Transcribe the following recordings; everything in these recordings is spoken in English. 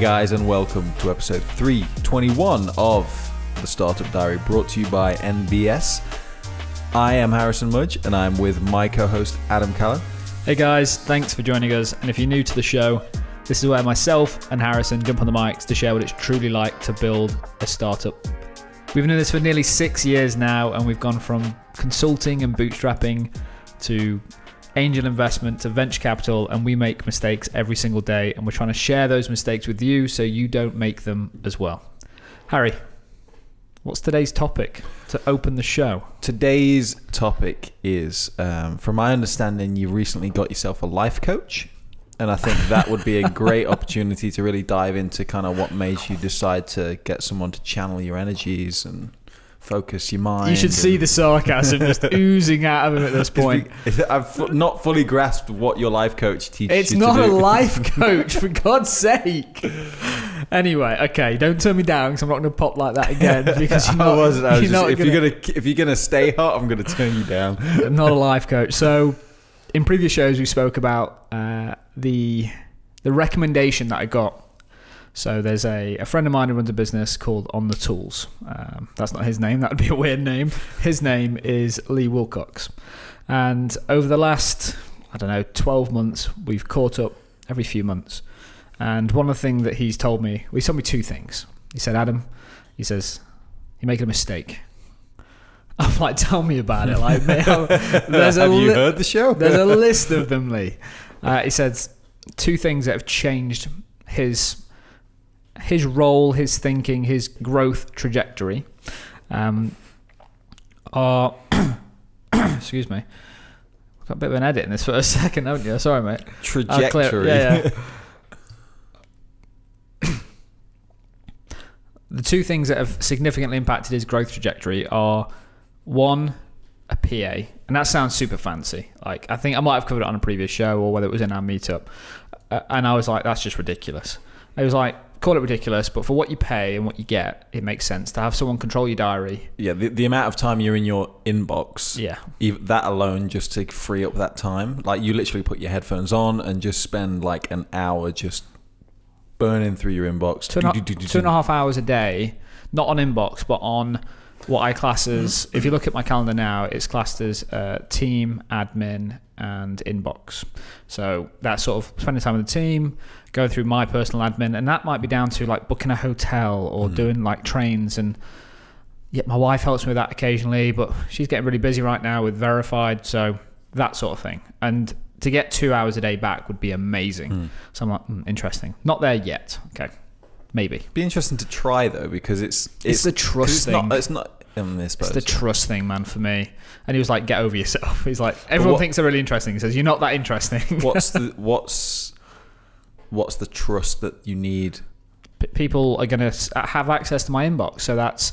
guys, and welcome to episode 321 of the Startup Diary, brought to you by NBS. I am Harrison Mudge, and I'm with my co-host Adam Callan. Hey guys, thanks for joining us. And if you're new to the show, this is where myself and Harrison jump on the mics to share what it's truly like to build a startup. We've been doing this for nearly six years now, and we've gone from consulting and bootstrapping to angel investment to venture capital, and we make mistakes every single day, and we're trying to share those mistakes with you so you don't make them as well. Harry, what's today's topic to open the show? Today's topic is, um, from my understanding, you recently got yourself a life coach. And I think that would be a great opportunity to really dive into kind of what made you decide to get someone to channel your energies and focus your mind. You should see the sarcasm just oozing out of him at this point. I've not fully grasped what your life coach teaches It's not a life coach, for God's sake. Anyway, okay, don't turn me down because I'm not going to pop like that again. Because you're not, I wasn't. I was you're just, not if gonna, you're gonna if you're gonna stay hot, I'm gonna turn you down. I'm not a life coach. So, in previous shows, we spoke about uh, the the recommendation that I got. So there's a, a friend of mine who runs a business called On the Tools. Um, that's not his name. That would be a weird name. His name is Lee Wilcox. And over the last, I don't know, 12 months, we've caught up every few months. And one of the things that he's told me, well, he told me two things. He said, Adam, he says, you're making a mistake. I'm like, tell me about it. Like, mate, there's a Have you li- heard the show? there's a list of them, Lee. Uh, he said two things that have changed his his role, his thinking, his growth trajectory. Um, are excuse me. Got a bit of an edit in this for a second, haven't you? Sorry, mate. Trajectory. yeah, yeah. the two things that have significantly impacted his growth trajectory are one, a PA, and that sounds super fancy. Like I think I might have covered it on a previous show or whether it was in our meetup, uh, and I was like, that's just ridiculous. It was like, call it ridiculous, but for what you pay and what you get, it makes sense to have someone control your diary. yeah, the, the amount of time you're in your inbox, Yeah, that alone, just to free up that time, like you literally put your headphones on and just spend like an hour just burning through your inbox. two and, Do-do-do-do-do. two and a half hours a day, not on inbox, but on what I class as, if you look at my calendar now, it's classed as uh, team, admin, and inbox. So that's sort of spending time with the team, going through my personal admin, and that might be down to like booking a hotel or doing like trains and. Yeah, my wife helps me with that occasionally, but she's getting really busy right now with verified, so that sort of thing. And to get two hours a day back would be amazing. So I'm like, mm, interesting. Not there yet. Okay, maybe. Be interesting to try though because it's It's the 'cause trust it's thing. Not, it's not. Um, It's the trust thing, man, for me. And he was like, "Get over yourself." He's like, "Everyone what- thinks they're really interesting." He says, "You're not that interesting." what's the what's what's the trust that you need? P- People are going to have access to my inbox, so that's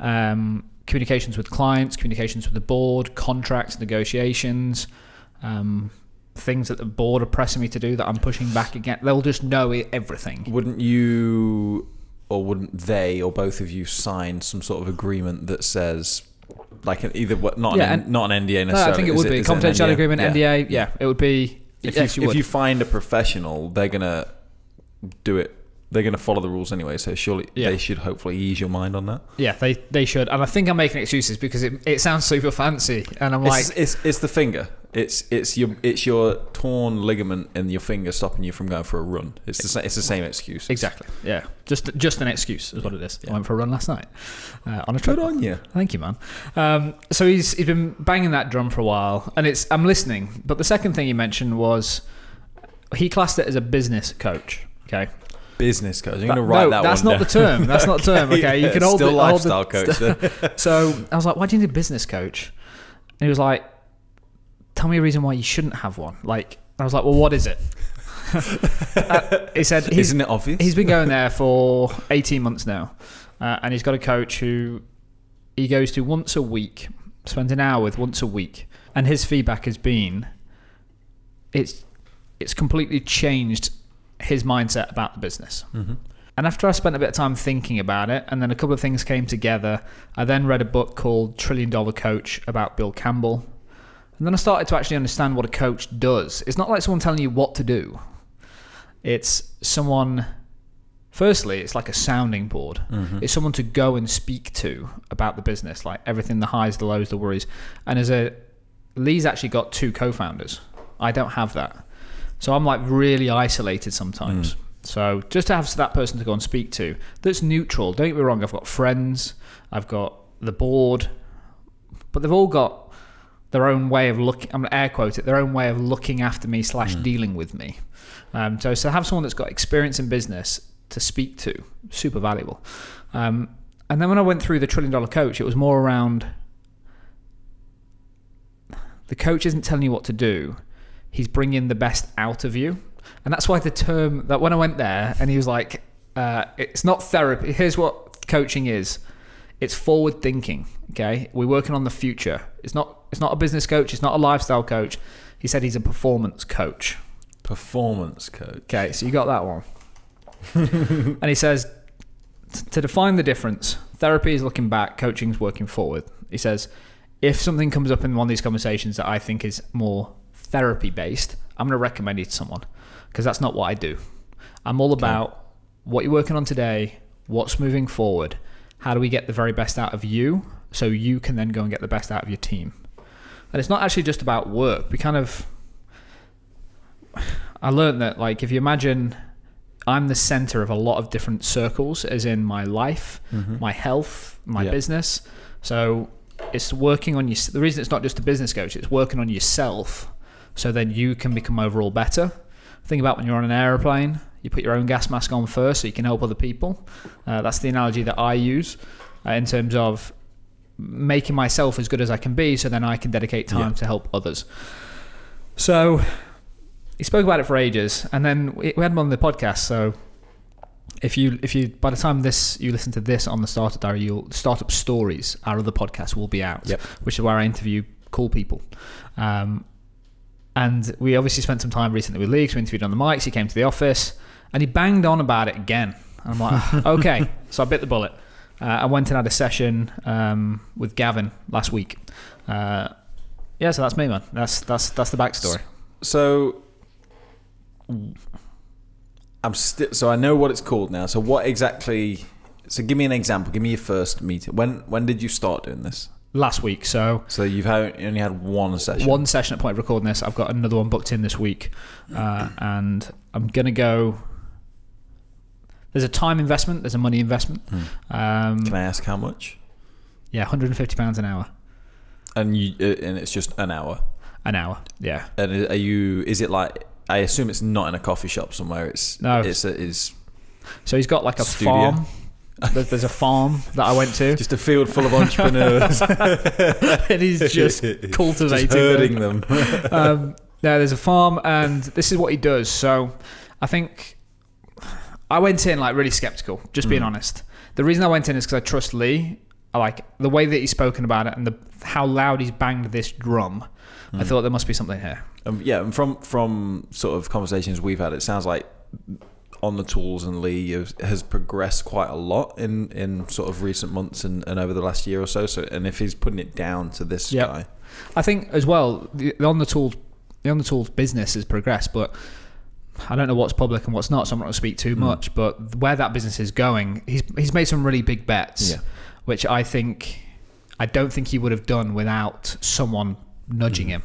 um, communications with clients, communications with the board, contracts, negotiations, um, things that the board are pressing me to do that I'm pushing back against. They'll just know it, everything. Wouldn't you, or wouldn't they, or both of you sign some sort of agreement that says, like, an, either what not Yeah, an, not an NDA necessarily? No. I think it would be is an confidentiality agreement, Yeah. NDA. Yeah, it would be. If yes, you, you if you find a professional, they're gonna do it. They're gonna follow the rules anyway. So surely Yeah. they should hopefully ease your mind on that. yeah, they they should, and I think I'm making excuses because it, it sounds super fancy, and I'm like, It's, it's it's the finger. It's it's your it's your torn ligament in your finger stopping you from going for a run. It's the sa- it's the same excuse. Exactly. Yeah. Just just an excuse is what it is. Yeah. I went for a run last night uh, on a Good treadmill. on you. Thank you, man. Um, so he's he's been banging that drum for a while, and it's I'm listening. But the second thing he mentioned was he classed it as a business coach. Okay. Business coach. I'm That- gonna write that one. no, that that's not the term. That's not the term. Okay, you can hold still the, hold the- lifestyle coach. So I was like, why do you need a business coach? And he was like, tell me a reason why you shouldn't have one. Like, I was like, well, what is it? Uh, he said, he's, Isn't it obvious? he's been going there for 18 months now. Uh, and he's got a coach who he goes to once a week, spends an hour with once a week. And his feedback has been, it's, it's completely changed his mindset about the business. Mhm. And after I spent a bit of time thinking about it, and then a couple of things came together, I then read a book called Trillion Dollar Coach about Bill Campbell. And then I started to actually understand what a coach does. It's not like someone telling you what to do, it's someone firstly, it's like a sounding board. Mm-hmm. It's someone to go and speak to about the business, like everything the highs, the lows, the worries. And as a Lee's actually got two co-founders. I don't have that, so I'm like really isolated sometimes. So just to have that person to go and speak to that's neutral. Don't get me wrong. I've got friends. I've got the board, but they've all got their own way of looking. I'm gonna air quote it. Their own way of looking after me slash dealing with me. Um, so so have someone that's got experience in business to speak to, super valuable. Um, and then when I went through the trillion dollar coach, it was more around the coach isn't telling you what to do; he's bringing the best out of you. And that's why the term that when I went there, and he was like, uh, "It's not therapy. Here's what coaching is: it's forward thinking. Okay, we're working on the future. It's not. It's not a business coach. It's not a lifestyle coach. He said he's a performance coach. Performance coach. Okay, so you got that one. and he says to define the difference, therapy is looking back, coaching is working forward. He says if something comes up in one of these conversations that I think is more therapy based, I'm going to recommend it to someone because that's not what I do. I'm all about what you're working on today, what's moving forward, how do we get the very best out of you so you can then go and get the best out of your team. And it's not actually just about work. We kind of I learned that like if you imagine I'm the center of a lot of different circles as in my life, my health, my Yeah. business. So it's working on your the reason it's not just a business coach, it's working on yourself so then you can become overall better. Think about when you're on an aeroplane, you put your own gas mask on first so you can help other people. Uh, that's the analogy that I use uh, in terms of making myself as good as I can be so then I can dedicate time Yeah. to help others. So he spoke about it for ages and then we had him on the podcast so if you if you by the time this you listen to this on the startup diary you'll startup stories our other podcast will be out Yep. which is where i interview cool people um, and we obviously spent some time recently with lee 'cause we interviewed on the mics he came to the office and he banged on about it again and i'm like okay so i bit the bullet uh, i went and had a session um, with gavin last week uh, yeah so that's me man that's that's that's the backstory So I'm still. So I know what it's called now. So what exactly? So give me an example. Give me your first meeting. When when did you start doing this? last week so So you've had, you only had one session. one session at point of recording this. I've got another one booked in this week, uh, and I'm gonna go. There's a time investment. There's a money investment. Um, Can I ask how much? yeah, 150 pounds an hour. And you uh, and it's just an hour. An hour. Yeah. And are you? Is it like? I assume it's not in a coffee shop somewhere. It's No. It's a, is So he's got like a Studio. farm. There's a farm that I went to, just a field full of entrepreneurs. and he's just cultivating just herding them. um, no, there's a farm, and this is what he does. So, I think I went in like really skeptical, just being honest. The reason I went in is because I trust Lee. I like the way that he's spoken about it and the how loud he's banged this drum. I thought there must be something here. Um, yeah, and from from sort of conversations we've had, it sounds like on the tools and Lee has, has progressed quite a lot in in sort of recent months and, and over the last year or so. So, and if he's putting it down to this Yep. guy, I think as well the, the on the tools the on the tools business has progressed, but I don't know what's public and what's not, so I'm not going to speak too hmm. much. But where that business is going, he's he's made some really big bets, Yeah. which I think I don't think he would have done without someone nudging hmm. him,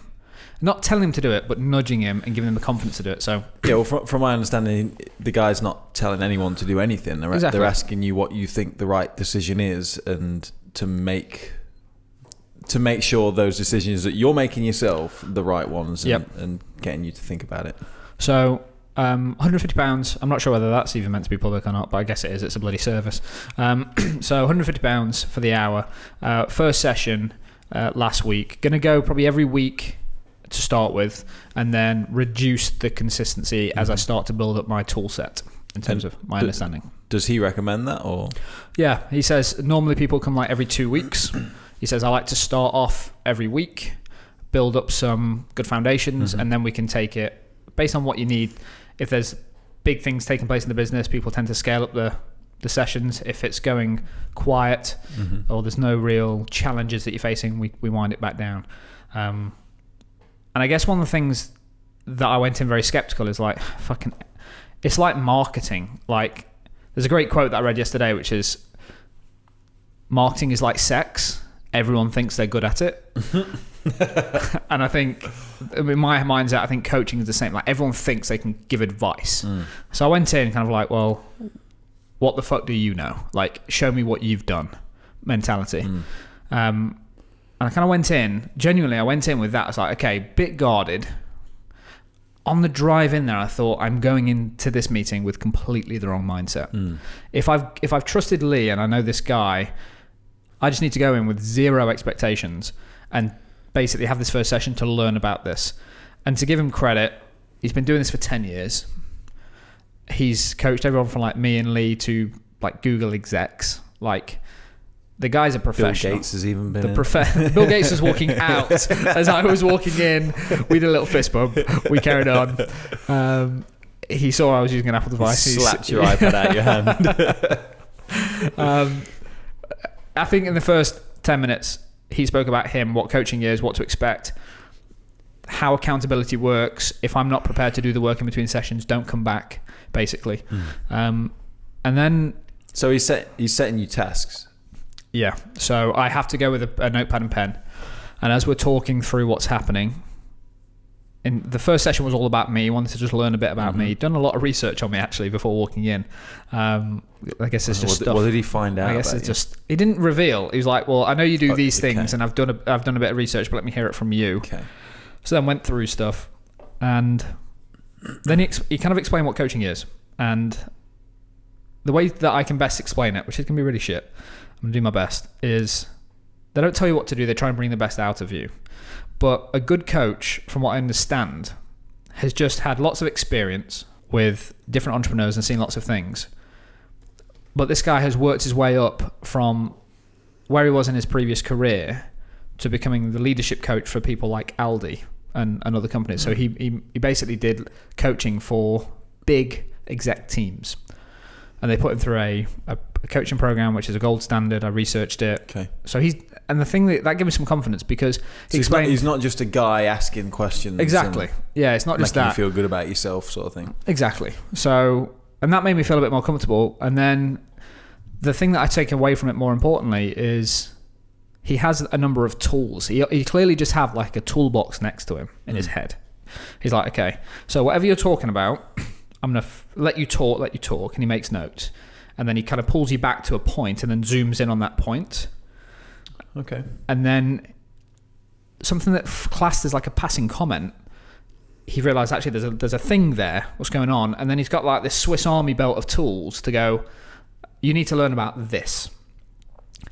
not telling him to do it, but nudging him and giving him the confidence to do it. So yeah. Well, from, from my understanding, the guy's not telling anyone to do anything. They're, Exactly. they're asking you what you think the right decision is, and to make to make sure those decisions that you're making yourself the right ones, and, Yep. and getting you to think about it. So, um, 150 pounds. I'm not sure whether that's even meant to be public or not, but I guess it is. It's a bloody service. Um, so, 150 pounds for the hour. Uh, first session uh, last week. Going to go probably every week to start with, and then reduce the consistency as I start to build up my tool set in terms And of my the- understanding. Does he recommend that, or Yeah, he says normally people come like every two weeks. He says I like to start off every week, build up some good foundations, and then we can take it based on what you need. If there's big things taking place in the business, people tend to scale up the the sessions. If it's going quiet or there's no real challenges that you're facing, we, we wind it back down. Um, and I guess one of the things that I went in very skeptical is like fucking, it's like marketing. Like there's a great quote that I read yesterday, which is marketing is like sex. Everyone thinks they're good at it. and I think, in my mindset, I think coaching is the same. Like everyone thinks they can give advice. Mm. So I went in kind of like, well, what the fuck do you know? Like, show me what you've done mentality. Mm. Um, and I kind of went in, genuinely, I went in with that. I was like, okay, bit guarded. On the drive in there, I thought I'm going into this meeting with completely the wrong mindset. Mm. If I've if I've trusted Lee and I know this guy, I just need to go in with zero expectations and basically have this first session to learn about this. And to give him credit, he's been doing this for ten years. He's coached everyone from like me and Lee to like Google execs. Like the guy's a professional. Bill. Gates has even been The prof- Bill Gates was walking out as I was walking in. We did a little fist bump. We carried on. Um, he saw I was using an Apple device. He slapped your iPad out your hand. um, I think in the first 10 minutes, he spoke about him, what coaching is, what to expect, how accountability works. If I'm not prepared to do the work in between sessions, don't come back, basically. Um, and then so he's set. He's setting you tasks. Yeah. So I have to go with a, a notepad and pen. And as we're talking through what's happening, in the first session was all about me. He wanted to just learn a bit about me. Done a lot of research on me actually before walking in. Um, I guess it's just what, stuff. what did he find out? I guess it's you? just he didn't reveal. He was like, "Well, I know you do Oh, these okay. things, and I've done a, I've done a bit of research, but let me hear it from you." okay. So then went through stuff, and then he, ex- he kind of explained what coaching is, and the way that I can best explain it, which is gonna be really shit, I'm gonna do my best, is they don't tell you what to do. They try and bring the best out of you. But a good coach, from what I understand, has just had lots of experience with different entrepreneurs and seen lots of things. But this guy has worked his way up from where he was in his previous career to becoming the leadership coach for people like Aldi and, and other companies. So mm. he, he, he basically did coaching for big exec teams. And they put him through a, a, a coaching program, which is a gold standard. I researched it. Okay. So he's, and the thing that, that gave me some confidence because So he he's, not, explained. he's not just a guy asking questions. exactly. Yeah, it's not just that. you feel good about yourself, sort of thing. Exactly. So, and that made me feel a bit more comfortable. And then the thing that I take away from it more importantly is he has a number of tools. He, he clearly just have like a toolbox next to him in his hmm. head. He's like, okay, so whatever you're talking about, I'm going to f- let you talk, let you talk. And he makes notes. And then he kind of pulls you back to a point and then zooms in on that point. Okay. And then something that f- classed as like a passing comment, he realised actually there's a there's a thing there. What's going on? And then he's got like this Swiss Army belt of tools to go. You need to learn about this.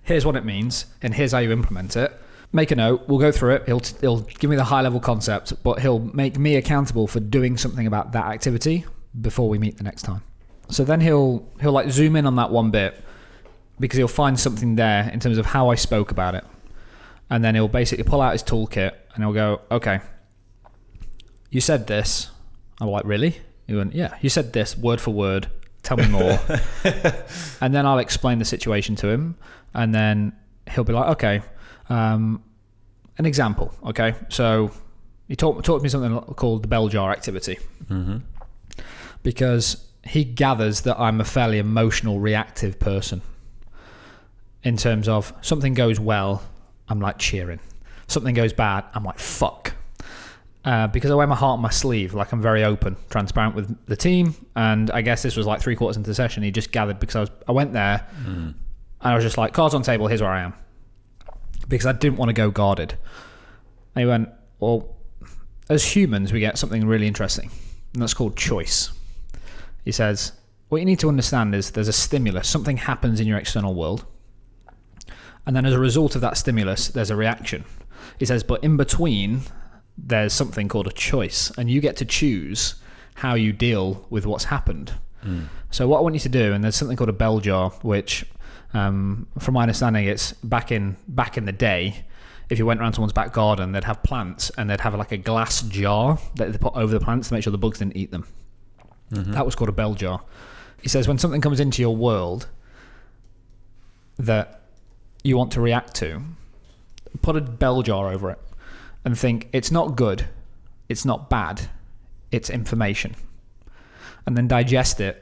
Here's what it means, and here's how you implement it. Make a note. We'll go through it. He'll he'll give me the high level concept, but he'll make me accountable for doing something about that activity before we meet the next time. So then he'll he'll like zoom in on that one bit because he'll find something there in terms of how I spoke about it. And then he'll basically pull out his toolkit and he'll go, okay, you said this. I'm like, really? He went, yeah, you said this word for word. Tell me more. and then I'll explain the situation to him. And then he'll be like, okay, um, an example. Okay. So he taught, taught me something called the bell jar activity Mm-hmm. because he gathers that I'm a fairly emotional, reactive person. In terms of something goes well, I'm like cheering. Something goes bad, I'm like fuck. Uh, because I wear my heart on my sleeve, like I'm very open, transparent with the team, and I guess this was like three quarters into the session. He just gathered because I was, I went there, and I was just like, cards on table, here's where I am, because I didn't want to go guarded. And he went, well, as humans, we get something really interesting, and that's called choice. He says, What you need to understand is there's a stimulus, something happens in your external world. And then as a result of that stimulus, there's a reaction. He says, But in between, there's something called a choice, and you get to choose how you deal with what's happened. So, what I want you to do, and there's something called a bell jar, which, um, from my understanding, it's back in back in the day. If you went around someone's back garden, they'd have plants, and they'd have like a glass jar that they put over the plants to make sure the bugs didn't eat them. That was called a bell jar. He says when something comes into your world that you want to react to, put a bell jar over it and think it's not good, it's not bad, it's information. And then digest it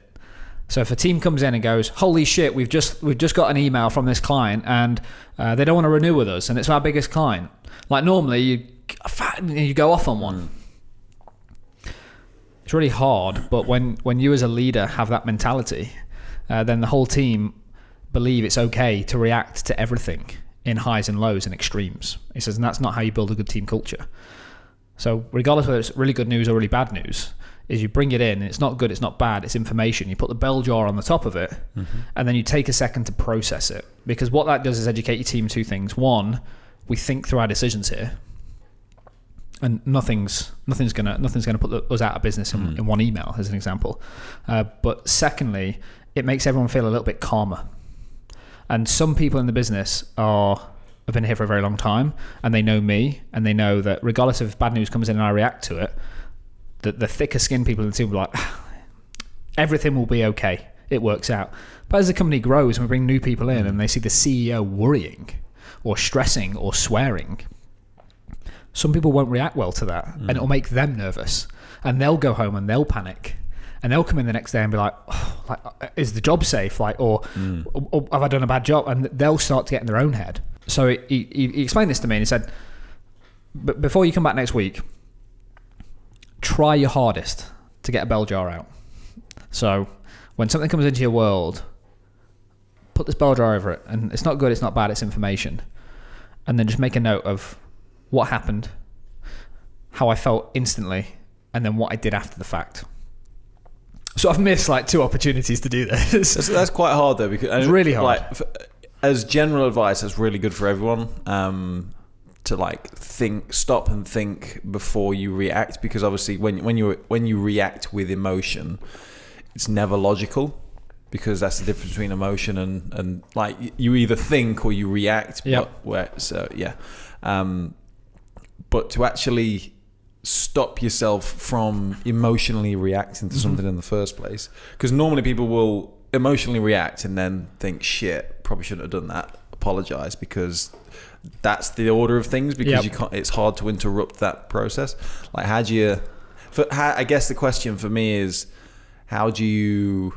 So if a team comes in and goes, "Holy shit, we've just we've just got an email from this client and uh, they don't want to renew with us, and it's our biggest client," like normally you you go off on one. It's really hard, but when when you as a leader have that mentality, uh, then the whole team believe it's okay to react to everything in highs and lows and extremes. He says, and that's not how you build a good team culture. So regardless whether it's really good news or really bad news, is you bring it in and it's not good, it's not bad, it's information. You put the bell jar on the top of it mm-hmm. and then you take a second to process it. Because what that does is educate your team two things. One, we think through our decisions here. And nothing's nothing's gonna nothing's gonna put us out of business in, mm. in one email, as an example. Uh, but secondly, it makes everyone feel a little bit calmer. And some people in the business are have been here for a very long time, and they know me, and they know that regardless if bad news comes in and I react to it, the, the thicker skinned people in the team will be like, everything will be okay. It works out. But as the company grows and we bring new people in and they see the CEO worrying or stressing or swearing, some people won't react well to that mm. and it'll make them nervous. And they'll go home and they'll panic. And they'll come in the next day and be like, oh, like is the job safe? Like, or, mm. or, or, have I done a bad job? And they'll start to get in their own head. So he, he, he explained this to me and he said, but before you come back next week, try your hardest to get a bell jar out. So when something comes into your world, put this bell jar over it. And it's not good, it's not bad, it's information. And then just make a note of what happened, how I felt instantly, and then what I did after the fact. So I've missed like two opportunities to do this. That's, that's quite hard though because it's really hard. Like, as general advice, that's really good for everyone. Um, to like think, stop and think before you react, because obviously when when you when you react with emotion, it's never logical, because that's the difference between emotion and and like you either think or you react. Yeah. Where so yeah, um, but to actually stop yourself from emotionally reacting to mm-hmm. something in the first place, because normally people will emotionally react and then think shit probably shouldn't have done that apologize because that's the order of things because yep. you can't it's hard to interrupt that process like how do you for, how, i guess the question for me is how do you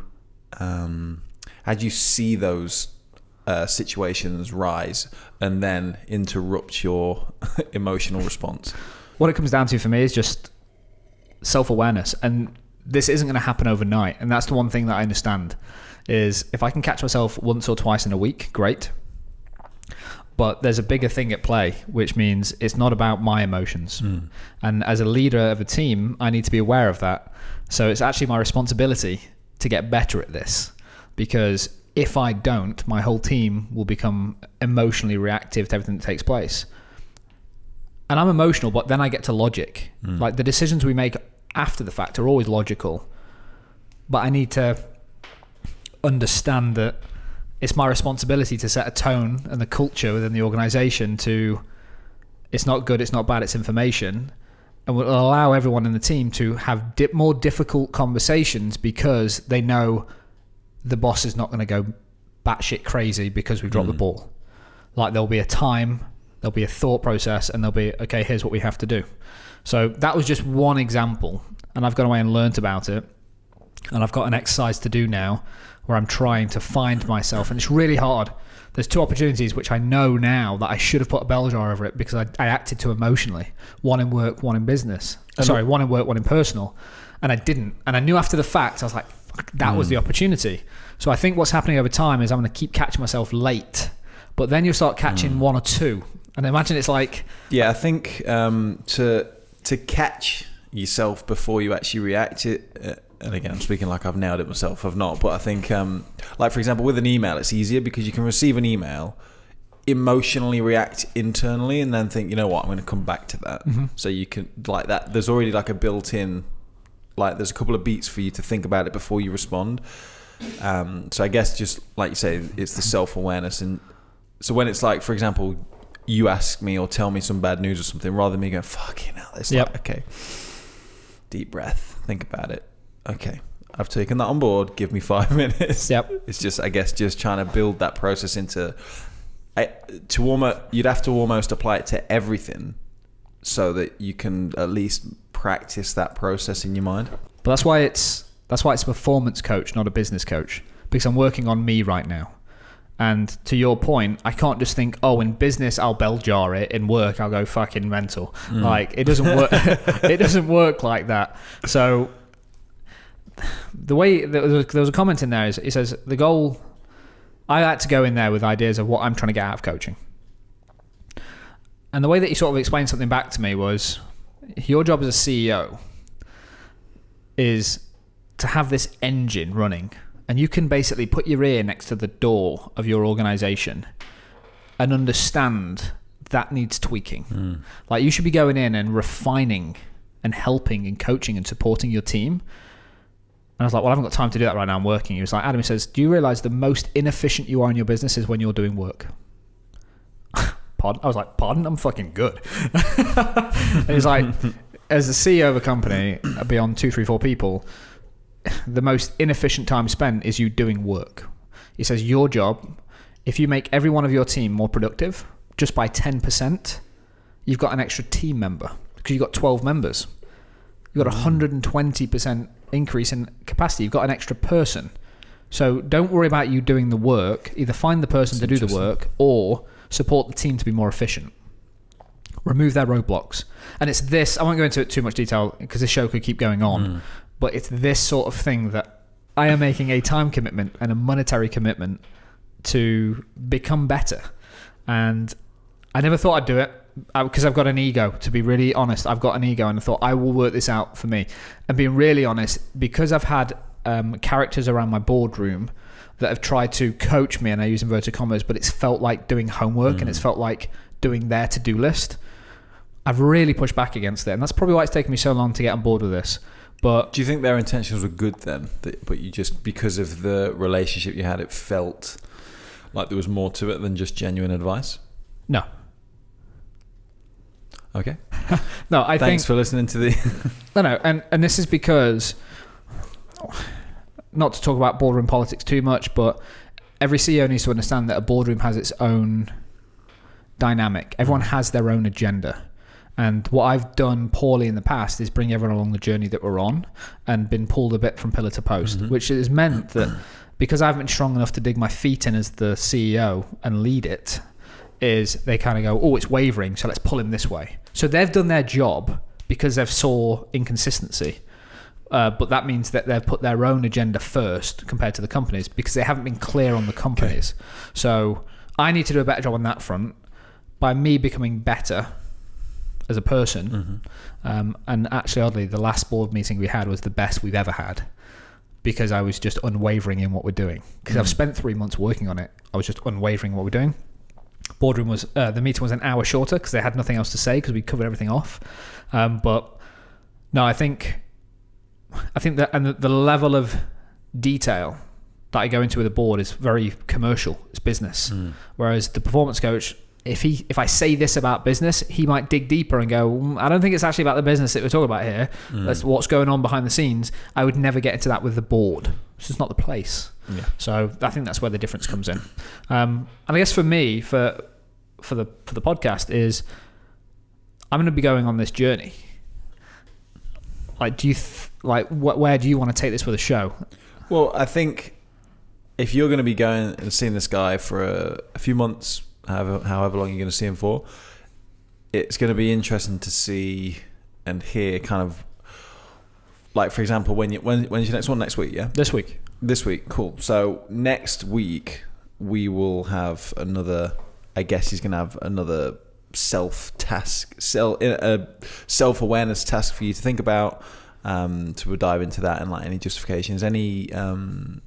um, how do you see those uh, situations rise and then interrupt your emotional response what it comes down to for me is just self-awareness and this isn't going to happen overnight and that's the one thing that i understand is if I can catch myself once or twice in a week, great. But there's a bigger thing at play, which means it's not about my emotions. Mm. And as a leader of a team, I need to be aware of that. So it's actually my responsibility to get better at this because if I don't, my whole team will become emotionally reactive to everything that takes place. And I'm emotional, but then I get to logic. Mm. Like the decisions we make after the fact are always logical. But I need to understand that it's my responsibility to set a tone and the culture within the organization to it's not good, it's not bad, it's information. And will allow everyone in the team to have dip more difficult conversations because they know the boss is not going to go batshit crazy because we dropped mm. the ball. Like there'll be a time, there'll be a thought process, and there'll be okay. Here's what we have to do. So that was just one example, and I've gone away and learnt about it, and I've got an exercise to do now where I'm trying to find myself, and it's really hard. There's two opportunities which I know now that I should have put a bell jar over it because I, I acted too emotionally. One in work, one in business. And Sorry, one in work, one in personal, and I didn't. And I knew after the fact, I was like, "Fuck, that mm. was the opportunity." So I think what's happening over time is I'm going to keep catching myself late, but then you'll start catching mm. one or two, and imagine it's like, yeah, I think um, to to catch yourself before you actually react it. Uh, and again, I'm speaking like I've nailed it myself. I've not, but I think, um, like for example, with an email, it's easier because you can receive an email, emotionally react internally, and then think, you know what, I'm going to come back to that. Mm-hmm. So you can like that. There's already like a built-in, like there's a couple of beats for you to think about it before you respond. Um, so I guess just like you say, it's the self-awareness, and so when it's like, for example, you ask me or tell me some bad news or something, rather than me going, "Fucking hell," it's yep. like, okay, deep breath, think about it okay, I've taken that on board. Give me five minutes. Yep. It's just, I guess, just trying to build that process into. I, to almost, you'd have to almost apply it to everything, so that you can at least practice that process in your mind. But that's why it's That's why it's a performance coach, not a business coach, because I'm working on me right now. And to your point, I can't just think, oh, in business I'll bell jar it, in work I'll go fucking mental. Mm. Like it doesn't work. it doesn't work like that. So the way there was, there was a comment in there is it says the goal. I had to go in there with ideas of what I'm trying to get out of coaching. And the way that he sort of explained something back to me was your job as a CEO is to have this engine running and you can basically put your ear next to the door of your organization and understand that needs tweaking. Hmm. Like you should be going in and refining and helping and coaching and supporting your team. And I was like, well, I haven't got time to do that right now. I'm working. He was like, Adam, he says, do you realize the most inefficient you are in your business is when you're doing work? pardon? I was like, pardon? I'm fucking good. and he's like, as the CEO of a company, beyond two, three, four people, the most inefficient time spent is you doing work. He says your job, if you make every one of your team more productive just by 10%, you've got an extra team member because you've got 12 members. You've got a mm. 120% increase in capacity. You've got an extra person. So don't worry about you doing the work. Either find the person to do the work or support the team to be more efficient. Remove their roadblocks. And it's this, I won't go into it too much detail because this show could keep going on, but it's this sort of thing that I am making a time commitment and a monetary commitment to become better. And I never thought I'd do it because I've got an ego. To be really honest, I've got an ego, and I thought I will work this out for me. And being really honest, because I've had um, characters around my boardroom that have tried to coach me, and I use inverted commas, but it's felt like doing homework and it's mm. felt like doing their to-do list. I've really pushed back against it, and that's probably why it's taken me so long to get on board with this. But Do you think their intentions were good then? But you just because of the relationship you had, it felt like there was more to it than just genuine advice. no, Okay. no, I Thanks think for listening to the. No, no, and and this is because not to talk about boardroom politics too much, but every CEO needs to understand that a boardroom has its own dynamic. Everyone mm. has their own agenda. And what I've done poorly in the past is bring everyone along the journey that we're on and been pulled a bit from pillar to post, mm-hmm. which has meant that because I haven't been strong enough to dig my feet in as the CEO and lead it, is they kind of go, oh, it's wavering, so let's pull him this way. So they've done their job because they've saw inconsistency. Uh, but that means that they've put their own agenda first compared to the companies because they haven't been clear on the companies. So I need to do a better job on that front by me becoming better as a person. Um, and actually, oddly, the last board meeting we had was the best we've ever had because I was just unwavering in what we're doing. Because I've spent three months working on it, I was just unwavering in what we're doing. Boardroom was uh, the meeting was an hour shorter because they had nothing else to say because we covered everything off. Um, but no, I think I think that and the, the level of detail that I go into with a board is very commercial. It's business. Whereas the performance coach, if he if I say this about business, he might dig deeper and go, "Mm, I don't think it's actually about the business that we're talking about here. That's what's going on behind the scenes. I would never get into that with the board. It's just not the place. Yeah. So I think that's where the difference comes in. Um, and I guess for me, for for the for the podcast is I'm going to be going on this journey. Like, do you th- like wh- where do you want to take this with the show? Well, I think if you're going to be going and seeing this guy for a, a few months, however, however long you're going to see him for, it's going to be interesting to see and hear kind of like, for example, when you when when's your next one? Next week, yeah. This week, This week, cool. So next week we will have another. I guess he's gonna have another self task, self a uh, self awareness task for you to think about. Um, to dive into that and like any justifications, any um,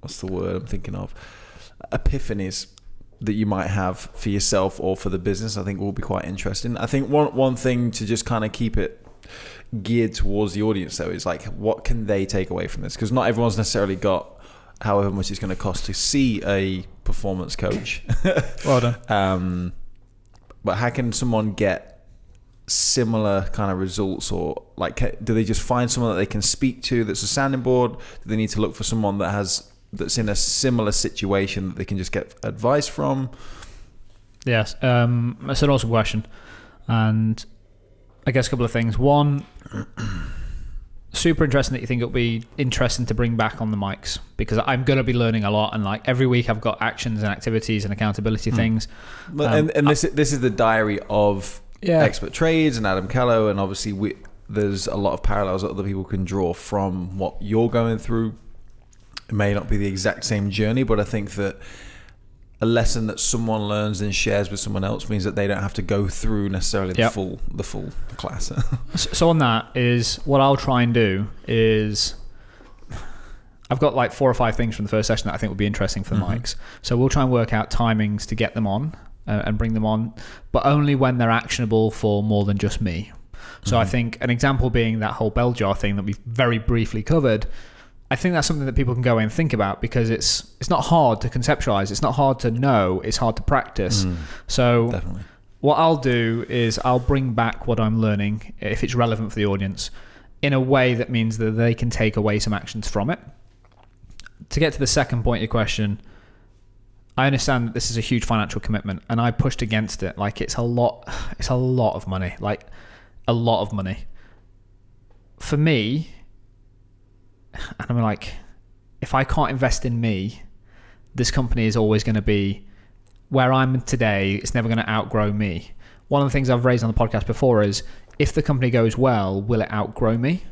what's the word I'm thinking of? Epiphanies that you might have for yourself or for the business. I think will be quite interesting. I think one one thing to just kind of keep it geared towards the audience though is like what can they take away from this because not everyone's necessarily got however much it's going to cost to see a performance coach well done. um, but how can someone get similar kind of results or like do they just find someone that they can speak to that's a sounding board do they need to look for someone that has that's in a similar situation that they can just get advice from Yes, um, that's an awesome question, and I guess a couple of things. One, super interesting that you think it'll be interesting to bring back on the mics because I'm going to be learning a lot and like every week I've got actions and activities and accountability Hmm. things. But, Um, and and this this is the diary of Yeah. expert trades and Adam Callow, and obviously we, there's a lot of parallels that other people can draw from what you're going through. It may not be the exact same journey, but I think that a lesson that someone learns and shares with someone else means that they don't have to go through necessarily the Yep. full the full class. So on that is what I'll try and do is I've got like four or five things from the first session that I think would be interesting for the Mhm. mics. So we'll try and work out timings to get them on uh, and bring them on, but only when they're actionable for more than just me. So I Mhm. think an example being that whole bell jar thing that we've very briefly covered. I think that's something that people can go and think about because it's it's not hard to conceptualize. It's not hard to know. It's hard to practice. Mm, So definitely. what I'll do is I'll bring back what I'm learning if it's relevant for the audience in a way that means that they can take away some actions from it. To get to the second point of your question, I understand that this is a huge financial commitment and I pushed against it. Like it's a lot it's a lot of money. Like a lot of money. For me, and I'm like, if I can't invest in me, this company is always going to be where I'm today, it's never going to outgrow me. One of the things I've raised on the podcast before is if the company goes well, will it outgrow me?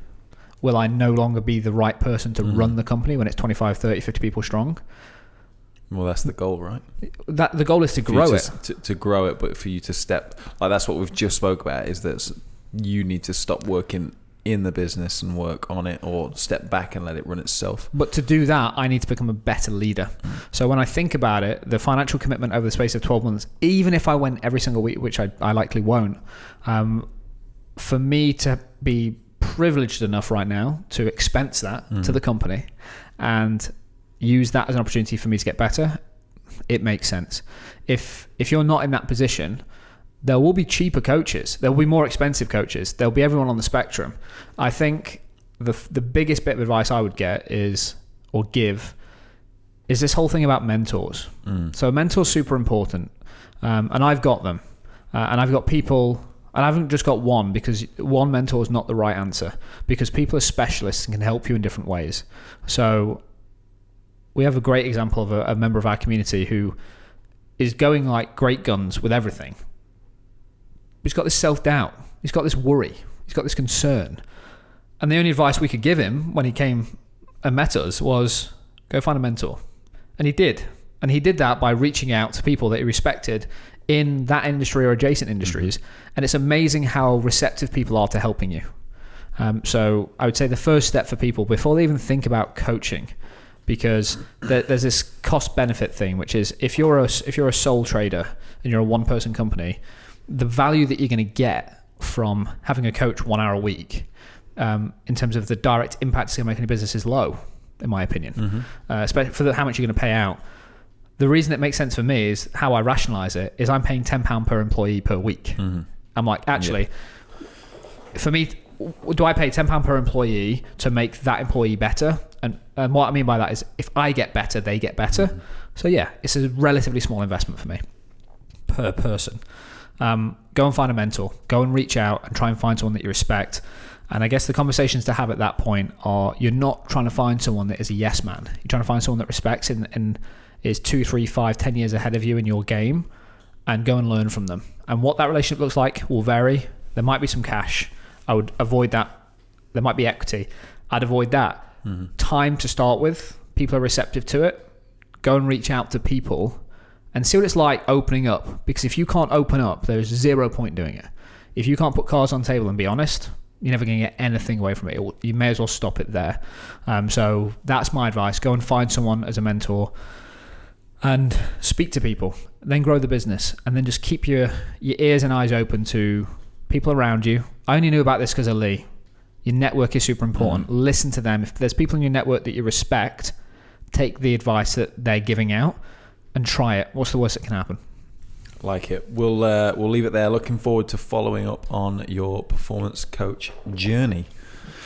Will I no longer be the right person to Mhm. run the company when it's 25, 30, 50 people strong? Well, that's the goal, right? That the goal is to For grow to, it. to, to grow it, but for you to step like that's what we've just spoke about is that you need to stop working in the business and work on it, or step back and let it run itself. But to do that, I need to become a better leader. So when I think about it, the financial commitment over the space of 12 months, even if I went every single week, which I, I likely won't, um, for me to be privileged enough right now to expense that to Mhm. the company and use that as an opportunity for me to get better, it makes sense. If if you're not in that position, there will be cheaper coaches. There will be more expensive coaches. There'll be everyone on the spectrum. I think the the biggest bit of advice I would get is or give is this whole thing about mentors. Mm. So mentors super important, um, and I've got them, uh, and I've got people, and I haven't just got one because one mentor is not the right answer because people are specialists and can help you in different ways. So we have a great example of a, a member of our community who is going like great guns with everything. He's got this self doubt. He's got this worry. He's got this concern. And the only advice we could give him when he came and met us was go find a mentor. And he did. And he did that by reaching out to people that he respected in that industry or adjacent industries. And it's amazing how receptive people are to helping you. Um, so I would say the first step for people before they even think about coaching, because there, there's this cost benefit thing, which is if you're a if you're a sole trader and you're a one person company, the value that you're going to get from having a coach one hour a week, um, in terms of the direct impact it's going to make on your business, is low, in my opinion. Mhm. Uh, especially for the, how much you're going to pay out. The reason it makes sense for me is how I rationalize it is I'm paying ten pound per employee per week. Mhm. I'm like, actually, for me, do I pay ten pound per employee to make that employee better? And and what I mean by that is, if I get better, they get better. So yeah, it's a relatively small investment for me per person. Um, go and find a mentor. Go and reach out and try and find someone that you respect. And I guess the conversations to have at that point are you're not trying to find someone that is a yes man. You're trying to find someone that respects and, and is two, three, five, ten years ahead of you in your game and go and learn from them. And what that relationship looks like will vary. There might be some cash. I would avoid that. There might be equity. I'd avoid that. Mhm. Time to start with. People are receptive to it. Go and reach out to people and see what it's like opening up. Because if you can't open up, there's zero point doing it. If you can't put cards on the table and be honest, you're never going to get anything away from it. It You may as well stop it there. Um, so that's my advice. Go and find someone as a mentor and speak to people. Then grow the business, and then just keep your your ears and eyes open to people around you. I only knew about this because of Lee. Your network is super important. Listen to them. If there's people in your network that you respect, take the advice that they're giving out and try it. What's the worst that can happen? Like it. We'll uh, we'll leave it there. Looking forward to following up on your performance coach journey.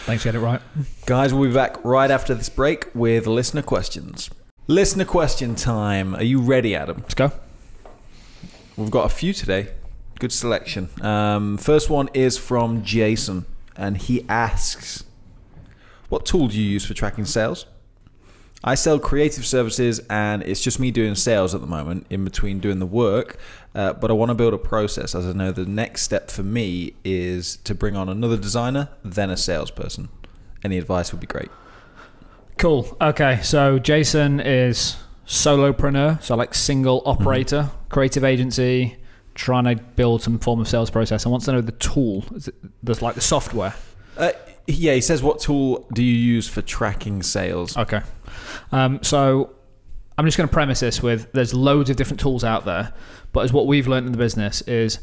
Thanks, you get it right. Guys, we'll be back right after this break with listener questions. Listener question time. Are you ready, Adam? Let's go. We've got a few today. Good selection. Um, first one is from Jason, and he asks What tool do you use for tracking sales? I sell creative services and it's just me doing sales at the moment in between doing the work. Uh, but I want to build a process as I know the next step for me is to bring on another designer, then a salesperson. Any advice would be great. Cool. Okay, so Jason is solopreneur, so like single operator, creative agency, trying to build some form of sales process. and wants to know the tool. There's like the software. Uh, yeah, he says, what tool do you use for tracking sales? Okay. Um, so I'm just going to premise this with there's loads of different tools out there, but as what we've learned in the business is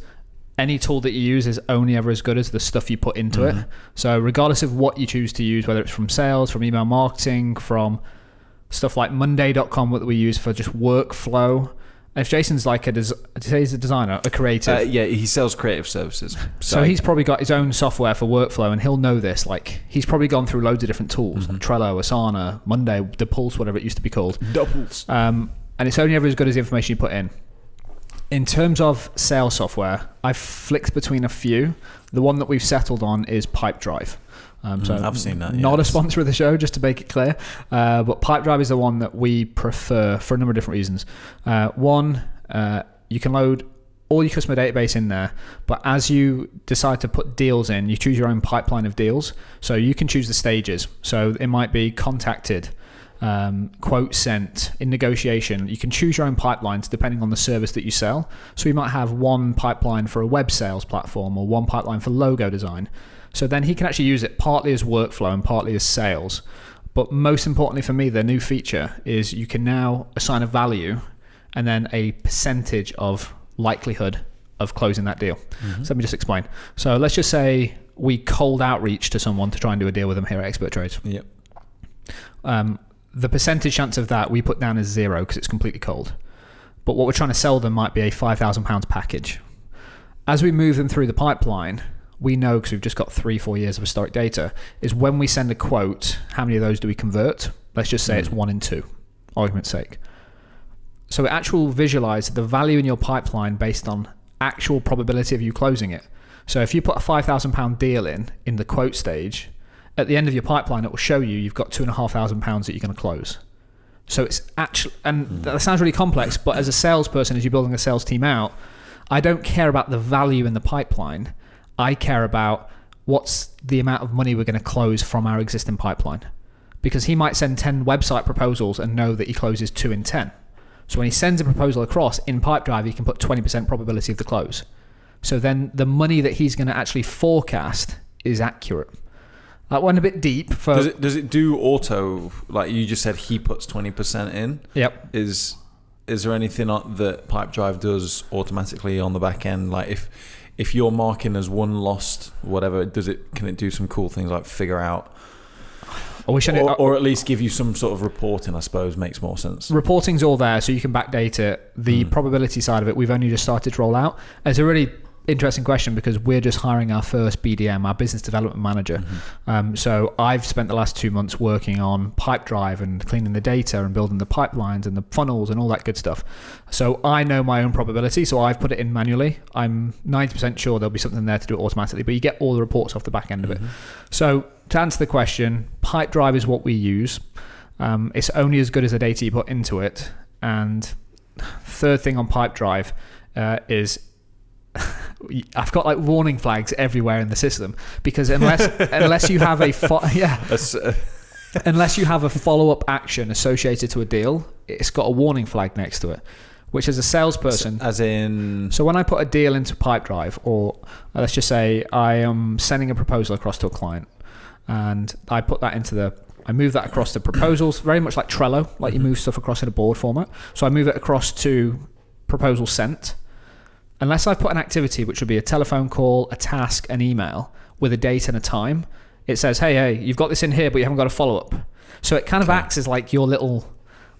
any tool that you use is only ever as good as the stuff you put into it. So regardless of what you choose to use, whether it's from sales, from email marketing, from stuff like Monday.com that we use for just workflow. If Jason's like a, des- say he's a designer, a creative, Uh, yeah, he sells creative services. so he's probably got his own software for workflow, and he'll know this. Like he's probably gone through loads of different tools, like Trello, Asana, Monday, the Pulse, whatever it used to be called. doubles. Um, and it's only ever as good as the information you put in. In terms of sales software, I've flicked between a few. The one that we've settled on is Pipedrive. Um, so Mm, I've seen that, Not a sponsor of the show, just to make it clear. Uh, but Pipedrive is the one that we prefer for a number of different reasons. Uh, one, uh, you can load all your customer database in there, but as you decide to put deals in, you choose your own pipeline of deals. So you can choose the stages. So it might be contacted, um, quote sent, in negotiation. You can choose your own pipelines depending on the service that you sell. So you might have one pipeline for a web sales platform or one pipeline for logo design. So then he can actually use it partly as workflow and partly as sales. But most importantly for me, the new feature is you can now assign a value and then a percentage of likelihood of closing that deal. So let me just explain. So let's just say we cold outreach to someone to try and do a deal with them here at Expert Trades. Yep. Um, the percentage chance of that we put down as zero because it's completely cold. But what we're trying to sell them might be a £5,000 package. As we move them through the pipeline, we know because we've just got three, four years of historic data, is when we send a quote, how many of those do we convert? Let's just say it's mm. one in two, argument's sake. So it actual visualize the value in your pipeline based on actual probability of you closing it. So if you put a five thousand pound deal in in the quote stage, at the end of your pipeline, it will show you you've got two and a half thousand pounds that you're going to close. So it's actually, and mm. that sounds really complex, but as a salesperson, as you're building a sales team out, I don't care about the value in the pipeline. I care about what's the amount of money we're going to close from our existing pipeline. Because he might send 10 website proposals and know that he closes two in 10. So when he sends a proposal across in Pipedrive, he can put 20% probability of the close. So then the money that he's going to actually forecast is accurate. That went a bit deep for. Does it does it do auto like you just said he puts twenty percent in? Yep. Is is there anything that Pipedrive does automatically on the back end? Like if if you're marking as one lost, whatever, does it can it do some cool things like figure out I wish I knew. or, uh, or at least give you some sort of reporting? I suppose makes more sense. reporting's all there, so you can backdate it. The hmm. probability side of it, we've only just started to roll out. It's a really interesting question because we're just hiring our first BDM, our business development manager. Um, so I've spent the last two months working on Pipedrive and cleaning the data and building the pipelines and the funnels and all that good stuff. So I know my own probability, so I've put it in manually. I'm 90% sure there'll be something there to do it automatically, but you get all the reports off the back end of it. So to answer the question, Pipedrive is what we use. Um, it's only as good as the data you put into it. And third thing on Pipedrive uh, is I've got like warning flags everywhere in the system because unless unless you have a fo- yeah uh, unless you have a follow up action associated to a deal, it's got a warning flag next to it. Which as a salesperson, as in so when I put a deal into Pipedrive, or let's just say I am sending a proposal across to a client, and I put that into the, I move that across to proposals, very much like Trello, like you move stuff across in a board format. So I move it across to proposal sent. Unless I put an activity, which would be a telephone call, a task, an email with a date and a time, it says, hey, hey, you've got this in here, but you haven't got a follow up. So it kind of acts as like your little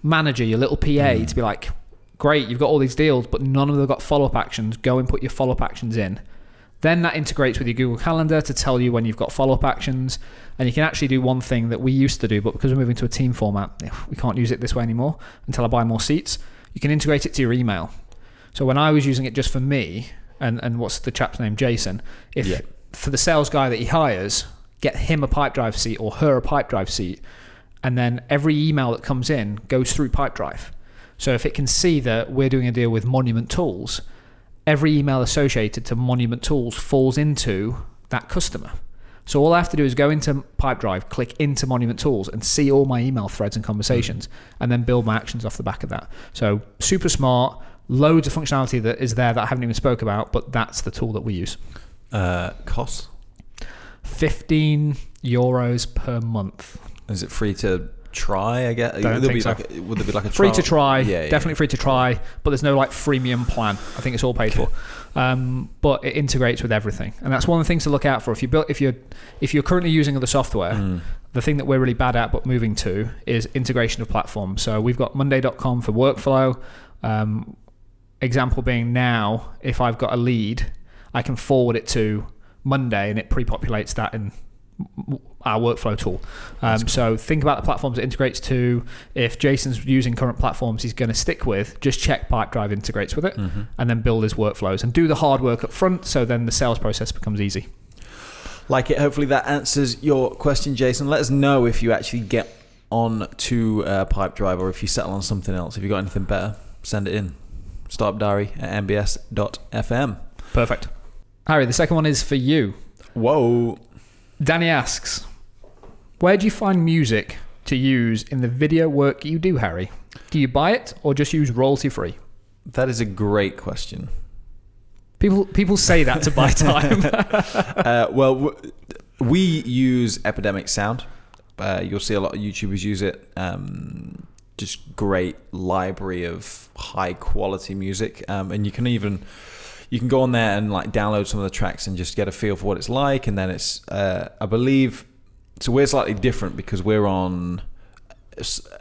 manager, your little PA hmm. to be like, great, you've got all these deals, but none of them have got follow up actions. Go and put your follow up actions in. Then that integrates with your Google Calendar to tell you when you've got follow up actions. And you can actually do one thing that we used to do, but because we're moving to a team format, we can't use it this way anymore until I buy more seats. You can integrate it to your email. So when I was using it just for me, and, and what's the chap's name, Jason, if Yeah. for the sales guy that he hires, get him a Pipedrive seat or her a Pipedrive seat, and then every email that comes in goes through Pipedrive. So if it can see that we're doing a deal with Monument Tools, every email associated to Monument Tools falls into that customer. So all I have to do is go into Pipedrive, click into Monument Tools, and see all my email threads and conversations, mm. and then build my actions off the back of that. So super smart, loads of functionality that is there that I haven't even spoke about, but that's the tool that we use. Uh, costs? 15 euros per month. Is it free to try? I guess. Don't think be so. like a, would there be like a free to try Yeah, yeah. definitely free to try but there's no like freemium plan i think it's all paid for um, but it integrates with everything and that's one of the things to look out for if you build if you're if you're currently using other software Mm. the thing that we're really bad at but moving to is integration of platforms so we've got monday.com for workflow um, example being now if i've got a lead i can forward it to monday and it pre-populates that in our workflow tool. Um, so think about the platforms it integrates to. If Jason's using current platforms he's going to stick with, just check Pipedrive integrates with it, Mm-hmm. and then build his workflows and do the hard work up front. So then the sales process becomes easy. Like it. Hopefully that answers your question, Jason. Let us know if you actually get on to uh, Pipedrive or if you settle on something else. If you got anything better, send it in. Startup Diary at mbs.fm. Perfect. Harry, the second one is for you. Whoa. Danny asks, where do you find music to use in the video work you do, Harry? Do you buy it or just use royalty free? That is a great question. People people say that to buy time. uh, well, we use Epidemic Sound. Uh, you'll see a lot of YouTubers use it. Um, just great library of high quality music, um, and you can even you can go on there and like download some of the tracks and just get a feel for what it's like. And then it's uh, I believe so we're slightly different because we're on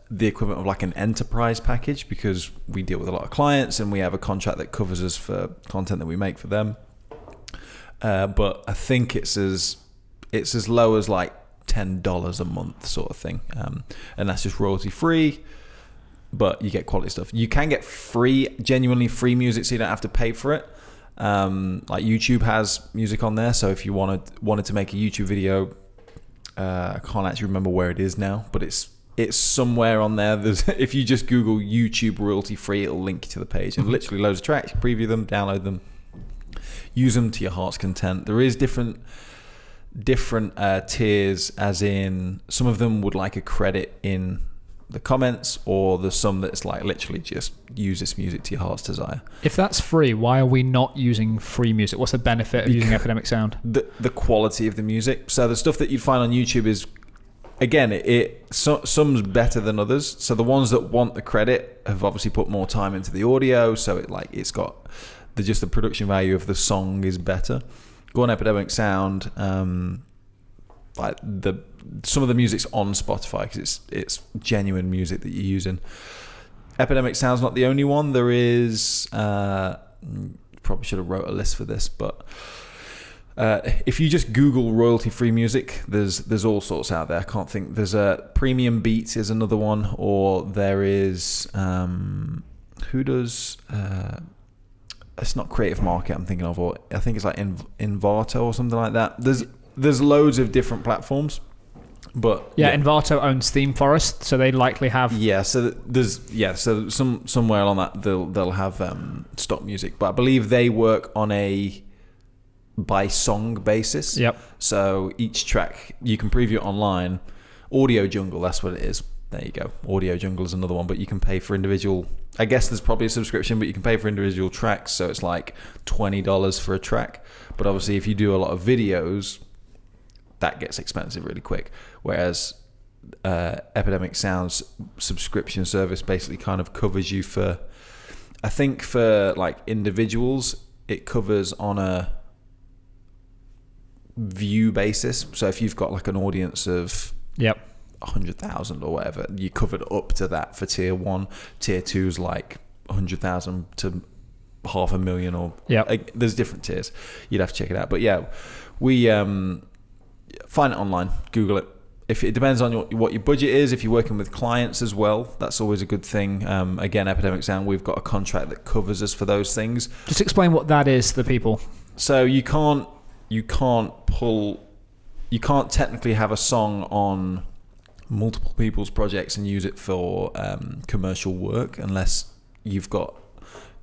the equivalent of like an enterprise package because we deal with a lot of clients and we have a contract that covers us for content that we make for them. Uh, but I think it's as it's as low as like ten dollars a month sort of thing, um, and that's just royalty free. But you get quality stuff. You can get free, genuinely free music, so you don't have to pay for it. Um, like YouTube has music on there, so if you wanted wanted to make a YouTube video, uh, I can't actually remember where it is now, but it's it's somewhere on there. There's if you just Google YouTube royalty free, it'll link you to the page and literally loads of tracks. Preview them, download them, use them to your heart's content. There is different different uh, tiers, as in some of them would like a credit in the comments, or there's some that's like literally just use this music to your heart's desire. if that's free, why are we not using free music? What's the benefit of using Epidemic Sound? the the quality of the music. So the stuff that you'd find on YouTube is again it, it so, some's better than others. So the ones that want the credit have obviously put more time into the audio, so it like it's got the just the production value of the song is better. Go on Epidemic Sound, um, like the some of the music's on Spotify because it's it's genuine music that you're using. Epidemic Sound's not the only one. There is uh, probably should have wrote a list for this, but uh, if you just Google royalty free music, there's there's all sorts out there. I can't think. There's a Premium Beats is another one, or there is um, who does. Uh, it's not Creative Market. I'm thinking of, or I think it's like Inv- Envato or something like that. There's there's loads of different platforms, but Yeah, Envato owns ThemeForest, so they likely have. yeah, so there's yeah, so some somewhere on that they'll they'll have um, stock music, but I believe they work on a by song basis. Yep. So each track you can preview it online. AudioJungle, that's what it is. There you go. AudioJungle is another one, but you can pay for individual. I guess there's probably a subscription, but you can pay for individual tracks. So it's like twenty dollars for a track. But obviously, if you do a lot of videos, that gets expensive really quick. Whereas uh, Epidemic Sound's subscription service basically kind of covers you for. I think for like individuals, it covers on a view basis. So if you've got like an audience of Yep. hundred thousand or whatever, you covered up to that for tier one. Tier two's like hundred thousand to half a million or yeah. like, there's different tiers. You'd have to check it out. But yeah, we um, find it online. Google it. If it depends on your, what your budget is, if you're working with clients as well, that's always a good thing. Um, again, Epidemic Sound, we've got a contract that covers us for those things. Just explain what that is to the people. So you can't you can't pull you can't technically have a song on multiple people's projects and use it for um, commercial work unless you've got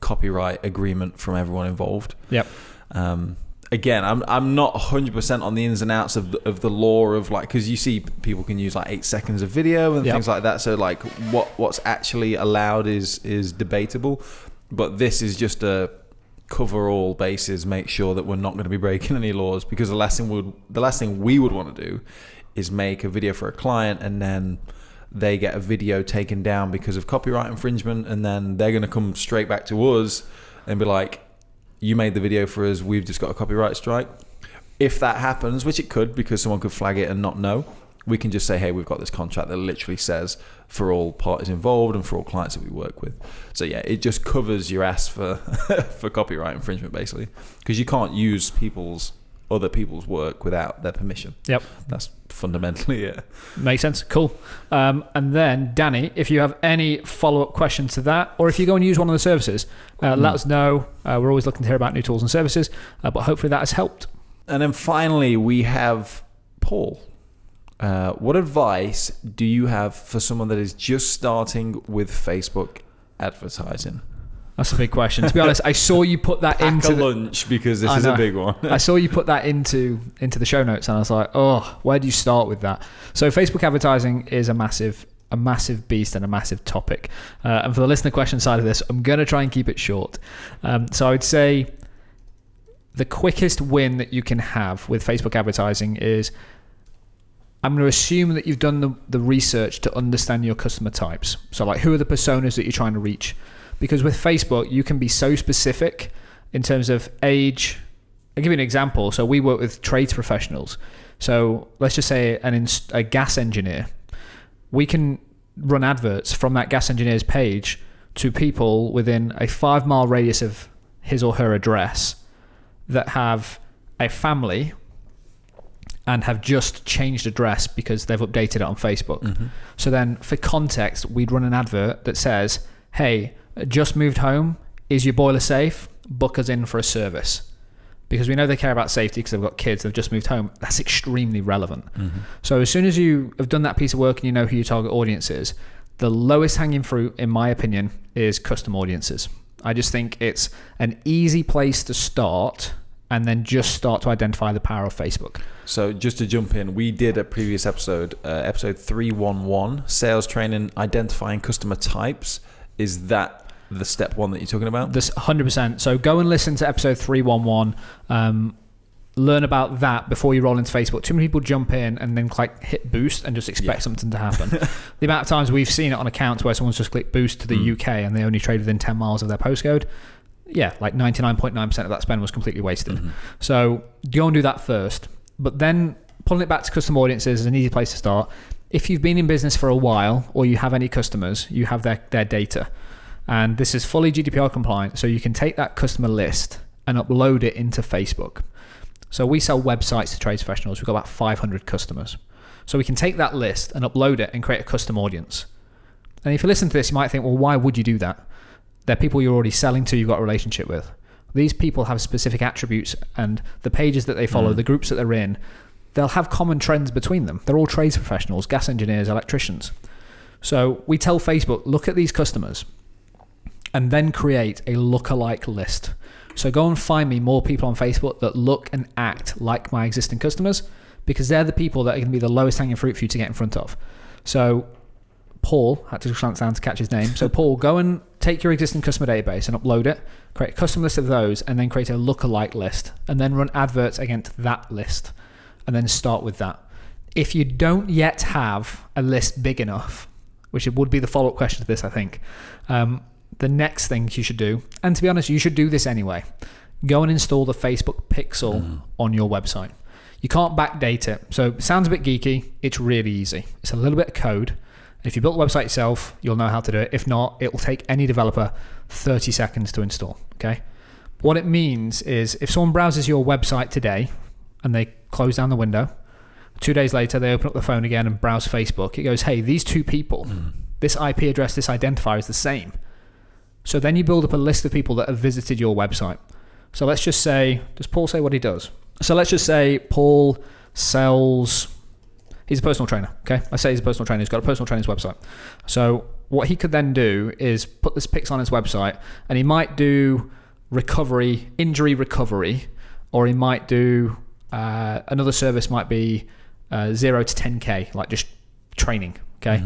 copyright agreement from everyone involved. Yep. Um, again, I'm I'm not 100% on the ins and outs of the, of the law of like because you see people can use like eight seconds of video and Yep. things like that. So like what what's actually allowed is is debatable, but this is just a cover all bases. Make sure that we're not going to be breaking any laws because the last thing would the last thing we would want to do is make a video for a client and then they get a video taken down because of copyright infringement and then they're going to come straight back to us and be like you made the video for us we've just got a copyright strike. If that happens which it could because someone could flag it and not know we can just say hey we've got this contract that literally says for all parties involved and for all clients that we work with. So yeah it just covers your ass for for copyright infringement basically because you can't use people's other people's work without their permission Yep. that's fundamentally it Makes sense. Cool. Um, and then, Danny, if you have any follow up questions to that, or if you go and use one of the services, uh, let Mm. us know. Uh, we're always looking to hear about new tools and services, uh, but hopefully that has helped. And then finally, we have Paul. Uh, what advice do you have for someone that is just starting with Facebook advertising? That's a big question. To be honest, I saw you put that Pack into the, lunch because this I is a big one. I saw you put that into into the show notes, and I was like, oh, where do you start with that? So Facebook advertising is a massive a massive beast and a massive topic. Uh, and for the listener question side of this, I'm going to try and keep it short. Um, so I would say the quickest win that you can have with Facebook advertising is I'm going to assume that you've done the, the research to understand your customer types. So, like, who are the personas that you're trying to reach? Because with Facebook, you can be so specific in terms of age. I'll give you an example. So, we work with trades professionals. So, let's just say an inst- a gas engineer. We can run adverts from that gas engineer's page to people within a five mile radius of his or her address that have a family and have just changed address because they've updated it on Facebook. Mhm. So then, for context, we'd run an advert that says, "Hey, just moved home. Is your boiler safe? Book us in for a service." Because we know they care about safety because they've got kids. They've just moved home. That's extremely relevant. Mhm. So as soon as you have done that piece of work and you know who your target audience is, the lowest hanging fruit, in my opinion, is custom audiences. I just think it's an easy place to start and then just start to identify the power of Facebook. So just to jump in, we did a previous episode, uh, episode three one one, sales training, identifying customer types. Is that the step one that you're talking about? This 100%. So go and listen to episode 311. Um, learn about that before you roll into Facebook. Too many people jump in and then like hit boost and just expect Yeah. something to happen. the amount of times we've seen it on accounts where someone's just clicked boost to the Mm. UK and they only trade within 10 miles of their postcode. Yeah, like 99.9% of that spend was completely wasted. Mhm. So go and do that first. But then pulling it back to custom audiences is an easy place to start. If you've been in business for a while or you have any customers, you have their, their data. And this is fully GDPR compliant. So you can take that customer list and upload it into Facebook. So we sell websites to trades professionals. We've got about 500 customers. So we can take that list and upload it and create a custom audience. And if you listen to this, you might think, well, why would you do that? They're people you're already selling to, you've got a relationship with. These people have specific attributes and the pages that they follow, Mm. the groups that they're in, they'll have common trends between them. They're all trades professionals, gas engineers, electricians. So we tell Facebook, look at these customers and then create a lookalike list. So go and find me more people on Facebook that look and act like my existing customers because they're the people that are going to be the lowest hanging fruit for you to get in front of. So Paul, had to glance down to catch his name. So Paul, go and take your existing customer database and upload it, create a custom list of those, and then create a lookalike list, and then run adverts against that list, and then start with that. If you don't yet have a list big enough, which it would be the follow-up question to this, I think, um, the next thing you should do, and to be honest, you should do this anyway, go and install the Facebook Pixel Mhm. on your website. You can't backdate it. So it sounds a bit geeky. It's really easy. It's a little bit of code. If you built the website yourself, you'll know how to do it. If not, it will take any developer 30 seconds to install. Okay. What it means is if someone browses your website today and they close down the window, two days later they open up the phone again and browse Facebook, it goes, hey, these two people, Mm. this IP address, this identifier is the same. So then you build up a list of people that have visited your website. So let's just say, does Paul say what he does? So let's just say Paul sells. He's a personal trainer. Okay, I say he's a personal trainer. He's got a personal trainer's website. So what he could then do is put this pics on his website, and he might do recovery, injury recovery, or he might do uh, another service might be uh, zero to 10k, like just training. Okay.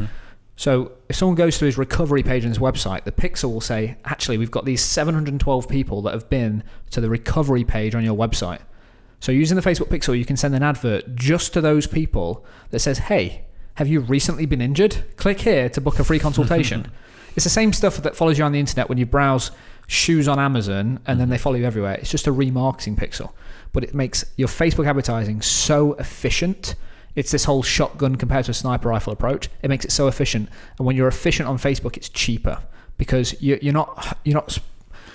So if someone goes to his recovery page on his website, the pixel will say, actually, we've got these 712 people that have been to the recovery page on your website. So using the Facebook pixel, you can send an advert just to those people that says, hey, have you recently been injured? Click here to book a free consultation. it's the same stuff that follows you on the internet when you browse shoes on Amazon and then they mm-hmm. follow you everywhere. It's just a remarketing pixel. But it makes your Facebook advertising so efficient. It's this whole shotgun compared to a sniper rifle approach. It makes it so efficient. And when you're efficient on Facebook, it's cheaper because you- you're not you're not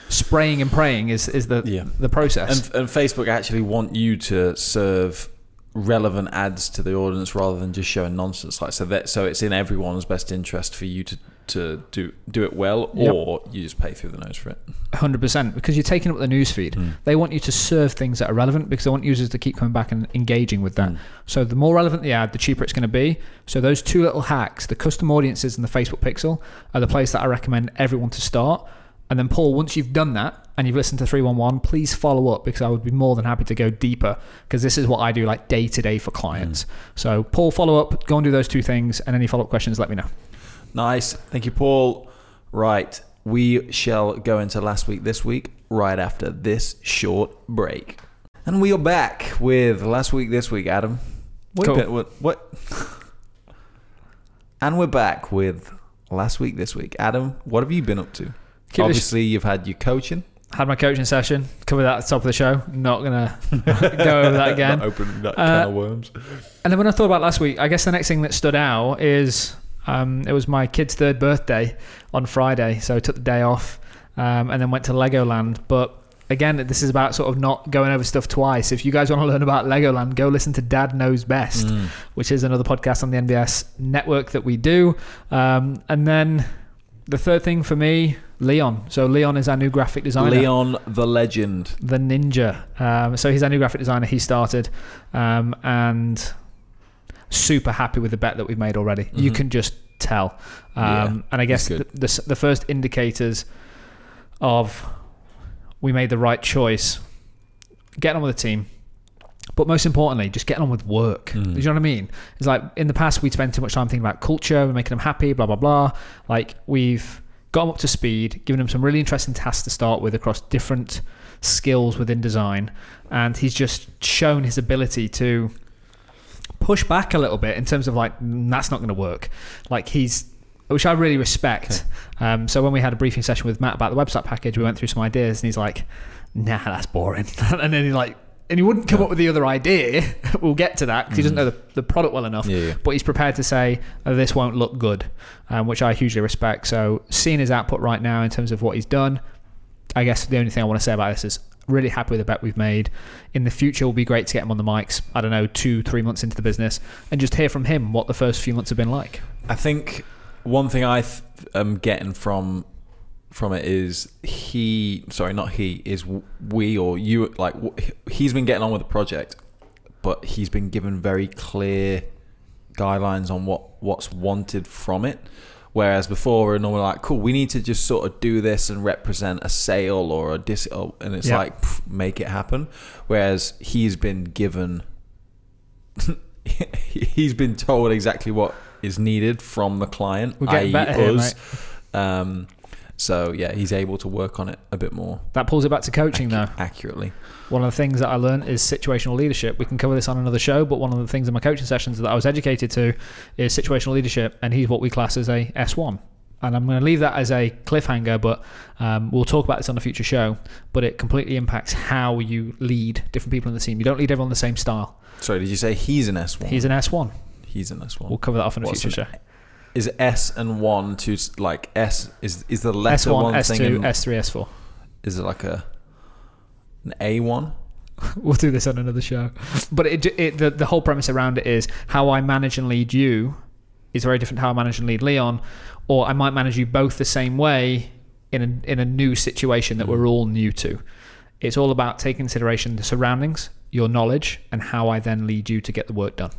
spraying and praying is is the Yeah. the process. And, and Facebook actually want you to serve relevant ads to the audience rather than just showing nonsense. Like so that so it's in everyone's best interest for you to to do do it well, Yep. or you just pay through the nose for it. Hundred percent, because you're taking up the newsfeed. Mm. They want you to serve things that are relevant because they want users to keep coming back and engaging with that. Mm. So the more relevant the ad, the cheaper it's going to be. So those two little hacks, the custom audiences and the Facebook Pixel, are the place that I recommend everyone to start. And then Paul, once you've done that and you've listened to 311, please follow up because I would be more than happy to go deeper because this is what I do like day to day for clients. So Paul, follow up, go and do those two things, and any follow up questions, let me know. Nice. Thank you, Paul. Right. We shall go into last week this week right after this short break. And we are back with last week this week, Adam. What? Cool. bit- what, what? and we're back with last week this week. Adam, what have you been up to? Keep Obviously, you've had your coaching. Had my coaching session, covered that at the top of the show. Not gonna go over that again. Not opening that Uh, can of worms. And then when I thought about last week, I guess the next thing that stood out is um, it was my kid's third birthday on Friday, so I took the day off um, and then went to Legoland. But again, this is about sort of not going over stuff twice. If you guys want to learn about Legoland, go listen to Dad Knows Best, Mm. which is another podcast on the NBS network that we do. Um, and then the third thing for me, Leon. So Leon is our new graphic designer Leon the legend. the ninja. Um, so he's our new graphic designer. He started, um, and super happy with the bet that we've made already. You Mhm. can just tell. Um, Yeah, and I guess the, the the first indicators of we made the right choice, getting on with the team. But most importantly, just getting on with work. Mm. Do you know what I mean? It's like in the past we'd spend too much time thinking about culture and making them happy, blah blah blah. Like we've got them up to speed, given them some really interesting tasks to start with across different skills within design, and he's just shown his ability to push back a little bit in terms of like "Mm, that's not going to work. Like he's which I really respect. Um, so when we had a briefing session with Matt about the website package, we went through some ideas, and he's like, "Nah, that's boring." and then he like, and he wouldn't come Yeah. up with the other idea. we'll get to that because he doesn't Mhm. know the, the product well enough. Yeah, yeah. But he's prepared to say oh, this won't look good, um, which I hugely respect. So seeing his output right now in terms of what he's done, I guess the only thing I want to say about this is really happy with the bet we've made. In the future, it will be great to get him on the mics. I don't know, two, three months into the business, and just hear from him what the first few months have been like. I think one thing I th- am getting from from it is he sorry not he is we or you like he's been getting on with the project but he's been given very clear guidelines on what what's wanted from it whereas before we're normally like cool we need to just sort of do this and represent a sale or a dis and it's Yeah. like pff, make it happen whereas he's been given he's been told exactly what is needed from the client, i.e. here, us. Um, so yeah, he's able to work on it a bit more That pulls it back to coaching, though. accurately. One of the things that I learned is situational leadership. We can cover this on another show, but one of the things in my coaching sessions that I was educated to is situational leadership, and he's what we class as a S1. And I'm going to leave that as a cliffhanger, but um, we'll talk about this on a future show. But it completely impacts how you lead different people in the team. You don't lead everyone the same style. Sorry, did you say he's an S one? He's an S1. he's an S one. We'll cover that off in a What's future show. Is S and one to like S is is the letter S1, one thing? S2, and S3, S4. is it like a an A one? We'll do this on another show. But it, it the, the whole premise around it is how I manage and lead you is very different to how I manage and lead Leon, or I might manage you both the same way in a, in a new situation that we're all new to. It's all about taking consideration the surroundings your knowledge, and how I then lead you to get the work done.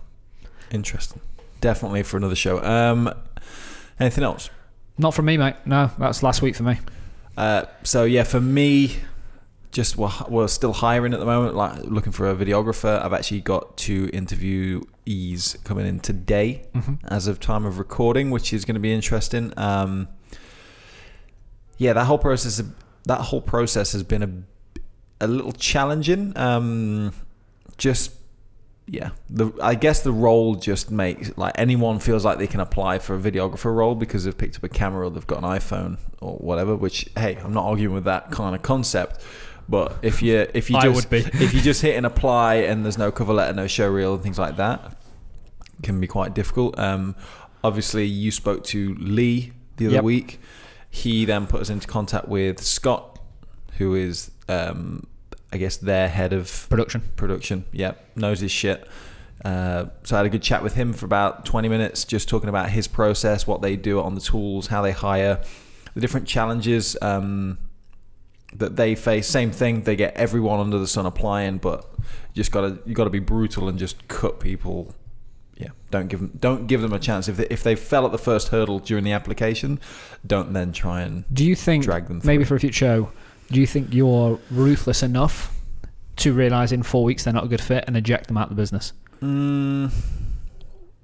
Interesting. Definitely for another show. Um, anything else? Not from me, mate. No, that's last week for me. Uh, so yeah, for me, just we're, we're still hiring at the moment, like looking for a videographer. I've actually got two interviewees coming in today, Mm-hmm. as of time of recording, which is going to be interesting. Um, yeah, that whole process, that whole process has been a, a little challenging. Um, just yeah, the I guess the role just makes like anyone feels like they can apply for a videographer role because they've picked up a camera or they've got an iPhone or whatever. Which hey, I'm not arguing with that kind of concept. But if you if you just would be. if you just hit and apply and there's no cover letter, no show reel, and things like that, can be quite difficult. Um, obviously, you spoke to Lee the other Yep. week. He then put us into contact with Scott, who is um, I guess their head of Production. production. Yep, knows his shit. Uh, so I had a good chat with him for about 20 minutes, just talking about his process, what they do on the tools, how they hire, the different challenges um, that they face. Same thing, they get everyone under the sun applying, but you just gotta you gotta be brutal and just cut people. Yeah, don't give them don't give them a chance. If they, if they fell at the first hurdle during the application, don't then try and Do you think drag them. maybe for a future show, do you think you're ruthless enough to realize in four weeks they're not a good fit and eject them out of the business? Mm,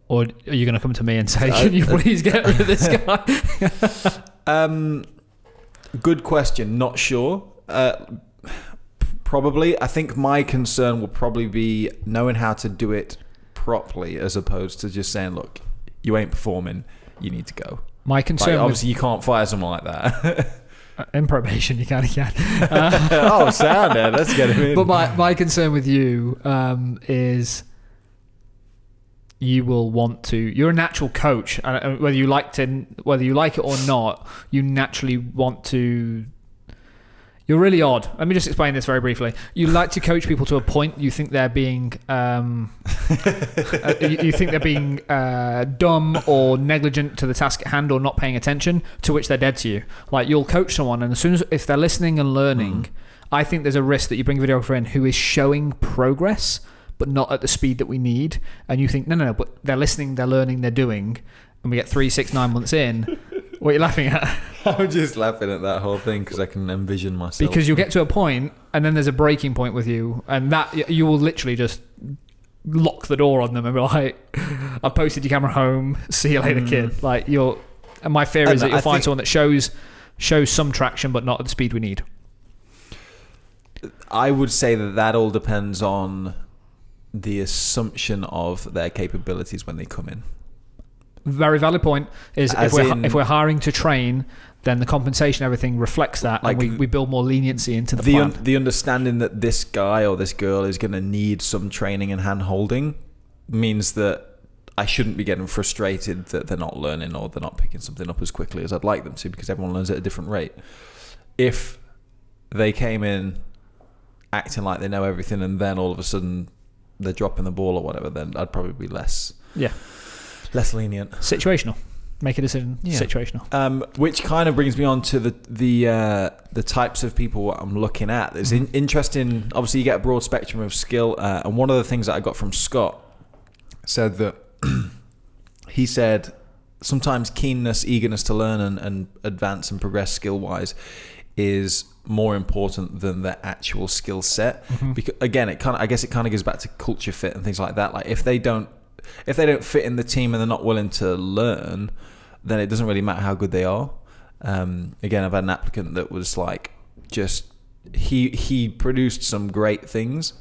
Or are you going to come to me and say, "Can you please get rid of this guy"? Um, good question. Not sure. Uh, probably. I think my concern will probably be knowing how to do it properly, as opposed to just saying, "Look, you ain't performing. You need to go." My Like, concern with, obviously, you can't fire someone like that. uh, in probation, you can, can. Uh, oh, sound there. Let's get him in. but my my concern with you um, is you will want to. You're a natural coach, and uh, whether you like to, whether you like it or not, you naturally want to. You're really odd. Let me just explain this very briefly. You like to coach people to a point. You think they're being, um, uh, you, you think they're being uh, dumb or negligent to the task at hand or not paying attention. To which they're dead to you. Like you'll coach someone, and as soon as if they're listening and learning, I think there's a risk that you bring a videographer in who is showing progress, but not at the speed that we need. And you think, no, no, no, but they're listening, they're learning, they're doing. And we get three, six, nine months in. What are you laughing at? I'm just laughing at that whole thing because I can envision myself. Because you'll get to a point, and then there's a breaking point with you, and that you will literally just lock the door on them and be like, "I posted your camera home. See you later, Mm. kid." Like you're. And my fear And is that you'll I find think- someone that shows shows some traction, but not at the speed we need. I would say that that all depends on the assumption of their capabilities when they come in. Very valid point. Is if we're in- if we're hiring to train, then the compensation everything reflects that, Like and we, we build more leniency into the, the un- the understanding that this guy or this girl is going to need some training and hand holding means that I shouldn't be getting frustrated that they're not learning or they're not picking something up as quickly as I'd like them to because everyone learns at a different rate. If they came in acting like they know everything and then all of a sudden they're dropping the ball or whatever, then I'd probably be less Yeah. Less lenient. situational. Make a decision. Yeah. Situational. Um, which kind of brings me on to the the uh, the types of people I'm looking at. It's in, interesting. Obviously, you get a broad spectrum of skill, uh, and one of the things that I got from Scott said that he said sometimes keenness, eagerness to learn and, and advance and progress skill wise is more important than the actual skill set. Because again, it kind of I guess it kind of goes back to culture fit and things like that. Like if they don't if they don't fit in the team and they're not willing to learn, then it doesn't really matter how good they are. Um, again, I've had an applicant that was like just he he produced some great things,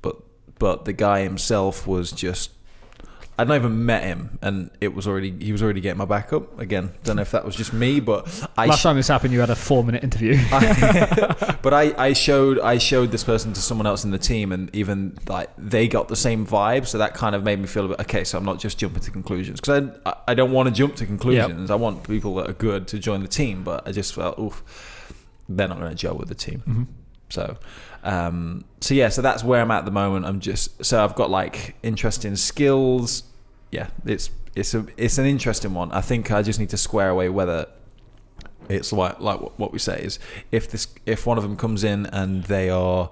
but but the guy himself was just I'd not even met him, and it was already he was already getting my back up. Again, don't know if that was just me, but I Last time this happened, you had a four minute interview. I- but I, I showed I showed this person to someone else in the team, and even like they got the same vibe. So that kind of made me feel a bit okay. So I'm not just jumping to conclusions because I I don't want to jump to conclusions. I want people that are good to join the team, but I just felt oof, they're not going to gel with the team. Mhm. So, um, so yeah, so that's where I'm at the moment. I'm just so I've got like interesting skills. Yeah, it's it's a it's an interesting one. I think I just need to square away whether it's like like what- we say is if this if one of them comes in and they are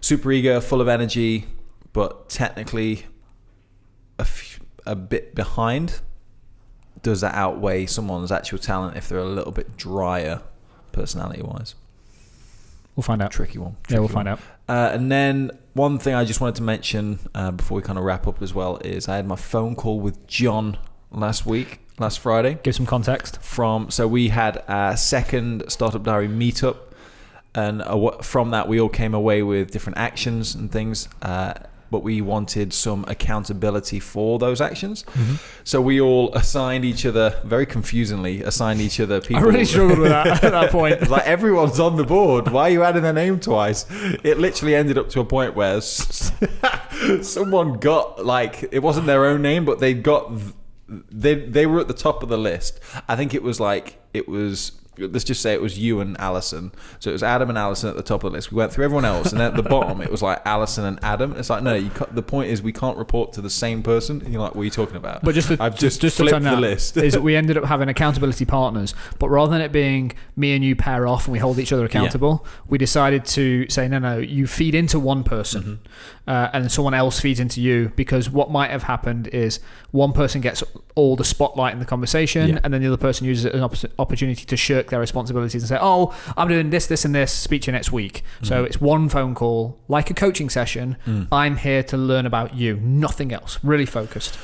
super eager, full of energy, but technically a, a bit behind. Does that outweigh someone's actual talent if they're a little bit drier, personality wise? We'll find out. Tricky one. yeah, we'll find one. out. Uh, and then one thing I just wanted to mention uh, before we kind of wrap up as well is I had my phone call with John last week, last Friday. Give some context. From so we had a second Startup Diary meetup, and aw- from that we all came away with different actions and things. Uh, but we wanted some accountability for those actions. Mm-hmm. So we all assigned each other, very confusingly, assigned each other people. I really struggled with that at that point. Like everyone's on the board. Why are you adding their name twice? It literally ended up to a point where someone got like it wasn't their own name, but they got they they were at the top of the list. I think it was like it was. Let's just say it was you and Allison. So it was Adam and Allison at the top of the list. We went through everyone else, and then at the bottom it was like Allison and Adam. It's like no, you the point is we can't report to the same person. And you're like, what are you talking about? But just to, I've just, just to flipped the list. is that we ended up having accountability partners, but rather than it being me and you pair off and we hold each other accountable, we decided to say no, no, you feed into one person, Mm-hmm. uh, and someone else feeds into you because what might have happened is one person gets all the spotlight in the conversation, Yeah. and then the other person uses it as an opp- opportunity to shirk their responsibilities and say, oh, I'm doing this, this, and this. Speak to you next week. So Mm-hmm. it's one phone call, like a coaching session. Mm. I'm here to learn about you, nothing else. Really focused.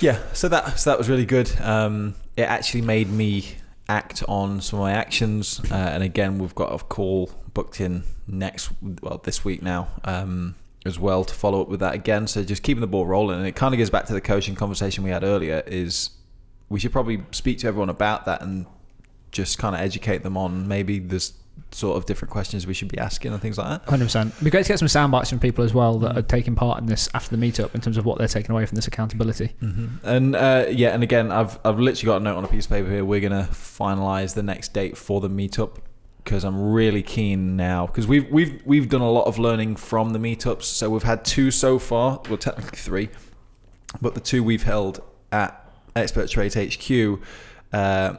Yeah, so that so that was really good. Um, it actually made me act on some of my actions, uh, and again, we've got a call booked in next, well, this week now, um, as well to follow up with that again. So just keeping the ball rolling, and it kind of goes back to the coaching conversation we had earlier. Is we should probably speak to everyone about that and just kind of educate them on maybe there's sort of different questions we should be asking and things like that. Hundred percent. It'd be great to get some sound bites from people as well that are taking part in this after the meetup in terms of what they're taking away from this accountability. Mm-hmm. And uh, yeah, and again, I've I've literally got a note on a piece of paper here. We're gonna finalize the next date for the meetup because I'm really keen now because we've we've we've done a lot of learning from the meetups. So we've had two so far, well technically three, but the two we've held at Expert Trade HQ. Uh,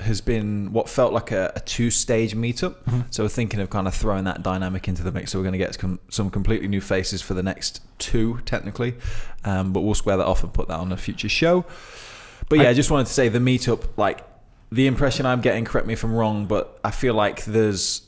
has been what felt like a, a two-stage meetup. So we're thinking of kind of throwing that dynamic into the mix. So we're going to get some, some completely new faces for the next two, technically. Um, but we'll square that off and put that on a future show. But yeah, I, I- just wanted to say the meetup, like the impression I'm getting, correct me if I'm wrong, but I feel like there's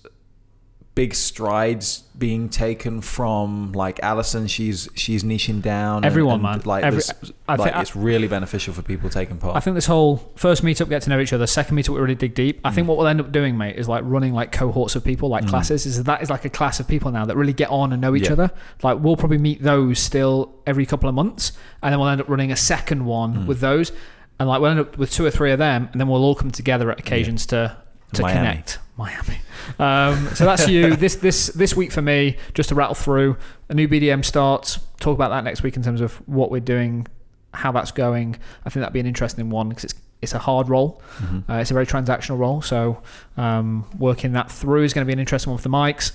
big strides being taken from like Alison. She's she's niching down. Everyone, and, man. Like, Every- there's- I like think- it's really beneficial for people taking part. I think this whole first meetup get to know each other, second meetup we really dig deep. I think mm. what we'll end up doing, mate, is like running like cohorts of people, like mm. classes. Is that is like a class of people now that really get on and know each Yeah. other. Like we'll probably meet those still every couple of months, and then we'll end up running a second one mm. with those, and like we'll end up with two or three of them, and then we'll all come together at occasions to to Miami. connect. Miami. Um, so that's you. this this this week for me, just to rattle through. A new BDM starts. Talk about that next week in terms of what we're doing, how that's going. I think that'd be an interesting one because it's it's a hard role. Mm-hmm. Uh, it's a very transactional role. So um, working that through is going to be an interesting one for the mics.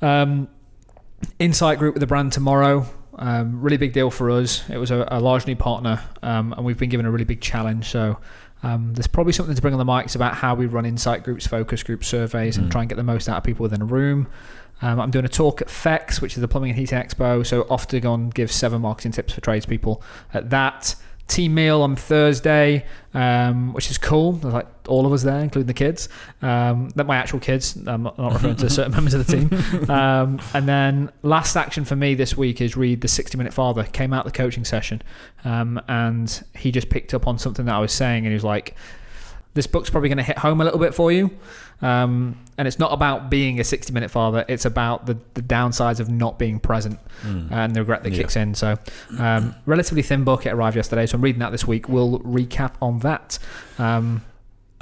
Um, Insight Group with the brand tomorrow. Um, really big deal for us. It was a, a large new partner, um, and we've been given a really big challenge. So um, there's probably something to bring on the mics about how we run insight groups, focus group surveys, and Mm. try and get the most out of people within a room. Um, I'm doing a talk at PHEX, which is the Plumbing and Heating Expo. So off to go and give seven marketing tips for tradespeople at that. Team meal on Thursday, um, which is cool. There's like all of us there, including the kids. Um, that my actual kids. I'm not, referring to certain members of the team. Um, and then last action for me this week is read the 60 Minute Father. Came out the coaching session, um, and he just picked up on something that I was saying, and he was like, "This book's probably going to hit home a little bit for you." Um, and it's not about being a 60 minute father, it's about the, the downsides of not being present Mm. and the regret that Yeah. kicks in. So, um, relatively thin book. It arrived yesterday, so I'm reading that this week. We'll recap on that. Um,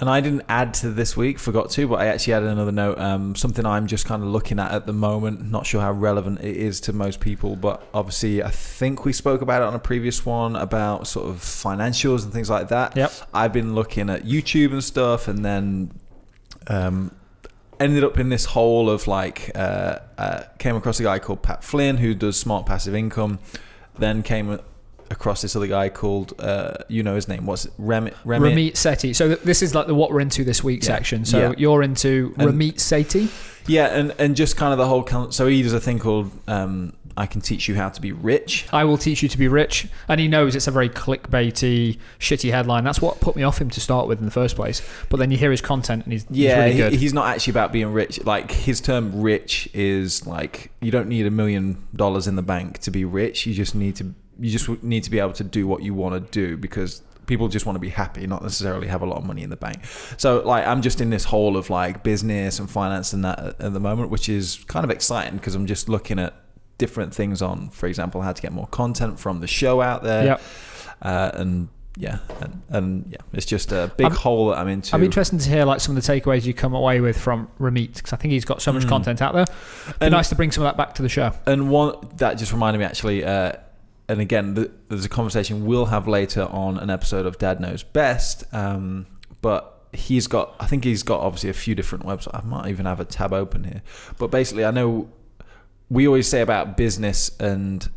And I didn't add to this week, forgot to, but I actually added another note. Um, something I'm just kind of looking at at the moment. Not sure how relevant it is to most people, but obviously, I think we spoke about it on a previous one about sort of financials and things like that. Yep. I've been looking at YouTube and stuff, and then um, ended up in this hole of like uh, uh, came across a guy called Pat Flynn who does smart passive income. Then came across this other guy called, uh, you know his name, what's it? Rem, Rem, Ramit Sethi. So th- this is like the what we're into this week Yeah. section. So Yeah. you're into And- Ramit Sethi. Yeah, and, and just kind of the whole. con- So he does a thing called um, I Can Teach You How to Be Rich. I will teach you to be rich, and he knows it's a very clickbaity, shitty headline. That's what put me off him to start with in the first place. But then you hear his content, and he's, he's Yeah, really he- good. he's not actually about being rich. Like his term "rich" is like you don't need a million dollars in the bank to be rich. You just need to you just need to be able to do what you want to do because people just want to be happy, not necessarily have a lot of money in the bank. So like I'm just in this hole of like business and finance and that at, the moment, which is kind of exciting because I'm just looking at different things on, for example, how to get more content from the show out there. Yep. Uh, and yeah, and, and yeah, it's just a big I'm- hole that I'm into. I'm interested to hear like some of the takeaways you come away with from Ramit because I think he's got so much Mm. content out there. It'd be And- nice to bring some of that back to the show. And one that just reminded me actually, uh, and again, th there's a conversation we'll have later on an episode of Dad Knows Best. Um, but he's got, I think he's got obviously a few different websites. I might even have a tab open here. But basically, I know we always say about business and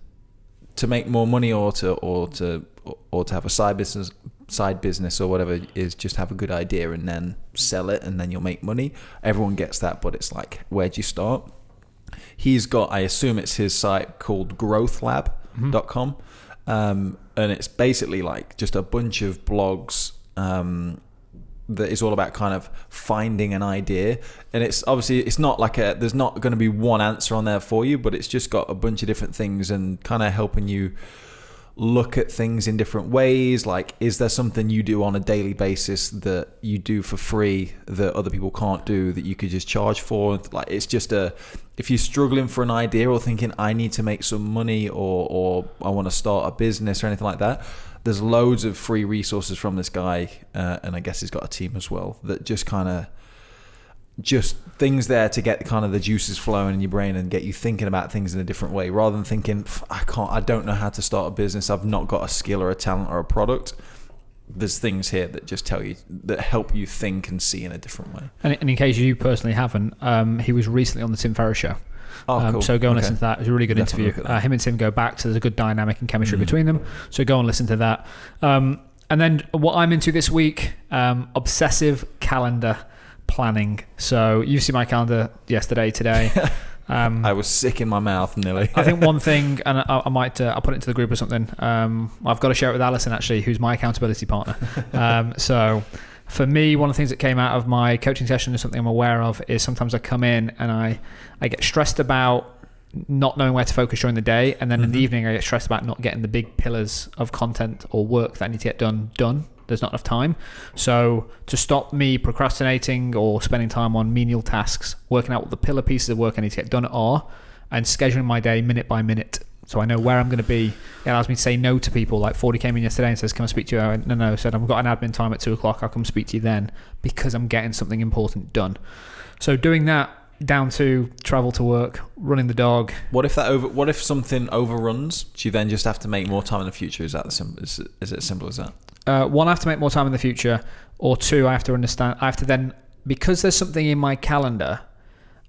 to make more money or to or to or to have a side business side business or whatever is just have a good idea and then sell it and then you'll make money everyone gets that but it's like where do you start he's got i assume it's his site called growthlab.com um, and it's basically like just a bunch of blogs um, that is all about kind of finding an idea. And it's obviously it's not like a there's not going to be one answer on there for you but it's just got a bunch of different things and kind of helping you look at things in different ways? Like is there something you do on a daily basis that you do for free that other people can't do that you could just charge for? Like it's just a if you're struggling for an idea or thinking i need to make some money or or i want to start a business or anything like that there's loads of free resources from this guy uh, and i guess he's got a team as well that just kind of just things there to get kind of the juices flowing in your brain and get you thinking about things in a different way rather than thinking i can't i don't know how to start a business i've not got a skill or a talent or a product there's things here that just tell you that help you think and see in a different way And, in case you personally haven't, um, he was recently on the Tim Ferriss show. oh um, cool So go and Okay. listen to that. It was a really good Definitely interview. look at that. Uh, him and Tim go back, so there's a good dynamic and chemistry Mhm. between them. So go and listen to that. Um, and then what I'm into this week, um, obsessive calendar planning. So you see my calendar yesterday, today. Um, i was sick in my mouth nearly I think one thing, and I, I might, uh, I'll put it into the group or something. Um, I've got to share it with Alison actually, who's my accountability partner. Um, so, for me, one of the things that came out of my coaching session is something I'm aware of is sometimes I come in and I, I get stressed about not knowing where to focus during the day, and then in the Mhm. evening I get stressed about not getting the big pillars of content or work that I need to get done done. There's not enough time. So to stop me procrastinating or spending time on menial tasks, working out what the pillar pieces of work I need to get done are, and scheduling my day minute by minute. So I know where I'm going to be. It allows me to say no to people. Like 40 came in yesterday and says, "Can I speak to you?" I went, "No, no." Said, "I've got an admin time at two o'clock. I'll come speak to you then because I'm getting something important done." So doing that down to travel to work, running the dog. what if that over what if something overruns do you then just have to make more time in the future is that the sim- is, it- is it as simple as that Uh, one, I have to make more time in the future, or two, I have to understand. I have to then because there's something in my calendar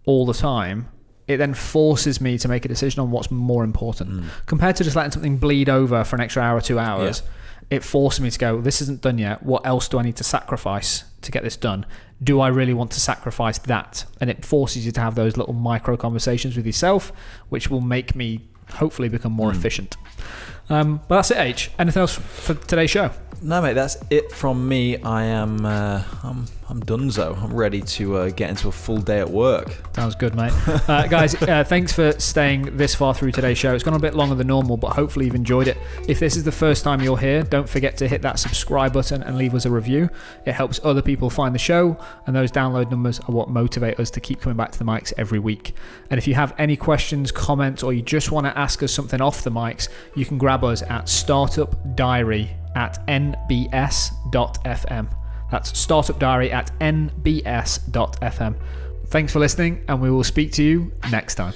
all the time. It then forces me to make a decision on what's more important Mm. compared to just letting something bleed over for an extra hour, two hours. It forced me to go. This isn't done yet. What else do I need to sacrifice to get this done? Do I really want to sacrifice that? And it forces you to have those little micro conversations with yourself, which will make me hopefully become more Mm. efficient. Um, but that's it, H. Anything else for today's show? No, mate, that's it from me. I am, uh, I'm, I'm donezo. I'm ready to uh, get into a full day at work. Sounds good, mate. Uh, guys, uh, thanks for staying this far through today's show. It's gone a bit longer than normal, but hopefully you've enjoyed it. If this is the first time you're here, don't forget to hit that subscribe button and leave us a review. It helps other people find the show, and those download numbers are what motivate us to keep coming back to the mics every week. And if you have any questions, comments, or you just want to ask us something off the mics, you can grab us at Startup Diary at nbs.fm. That's Startup Diary at nbs.fm. Thanks for listening, and we will speak to you next time.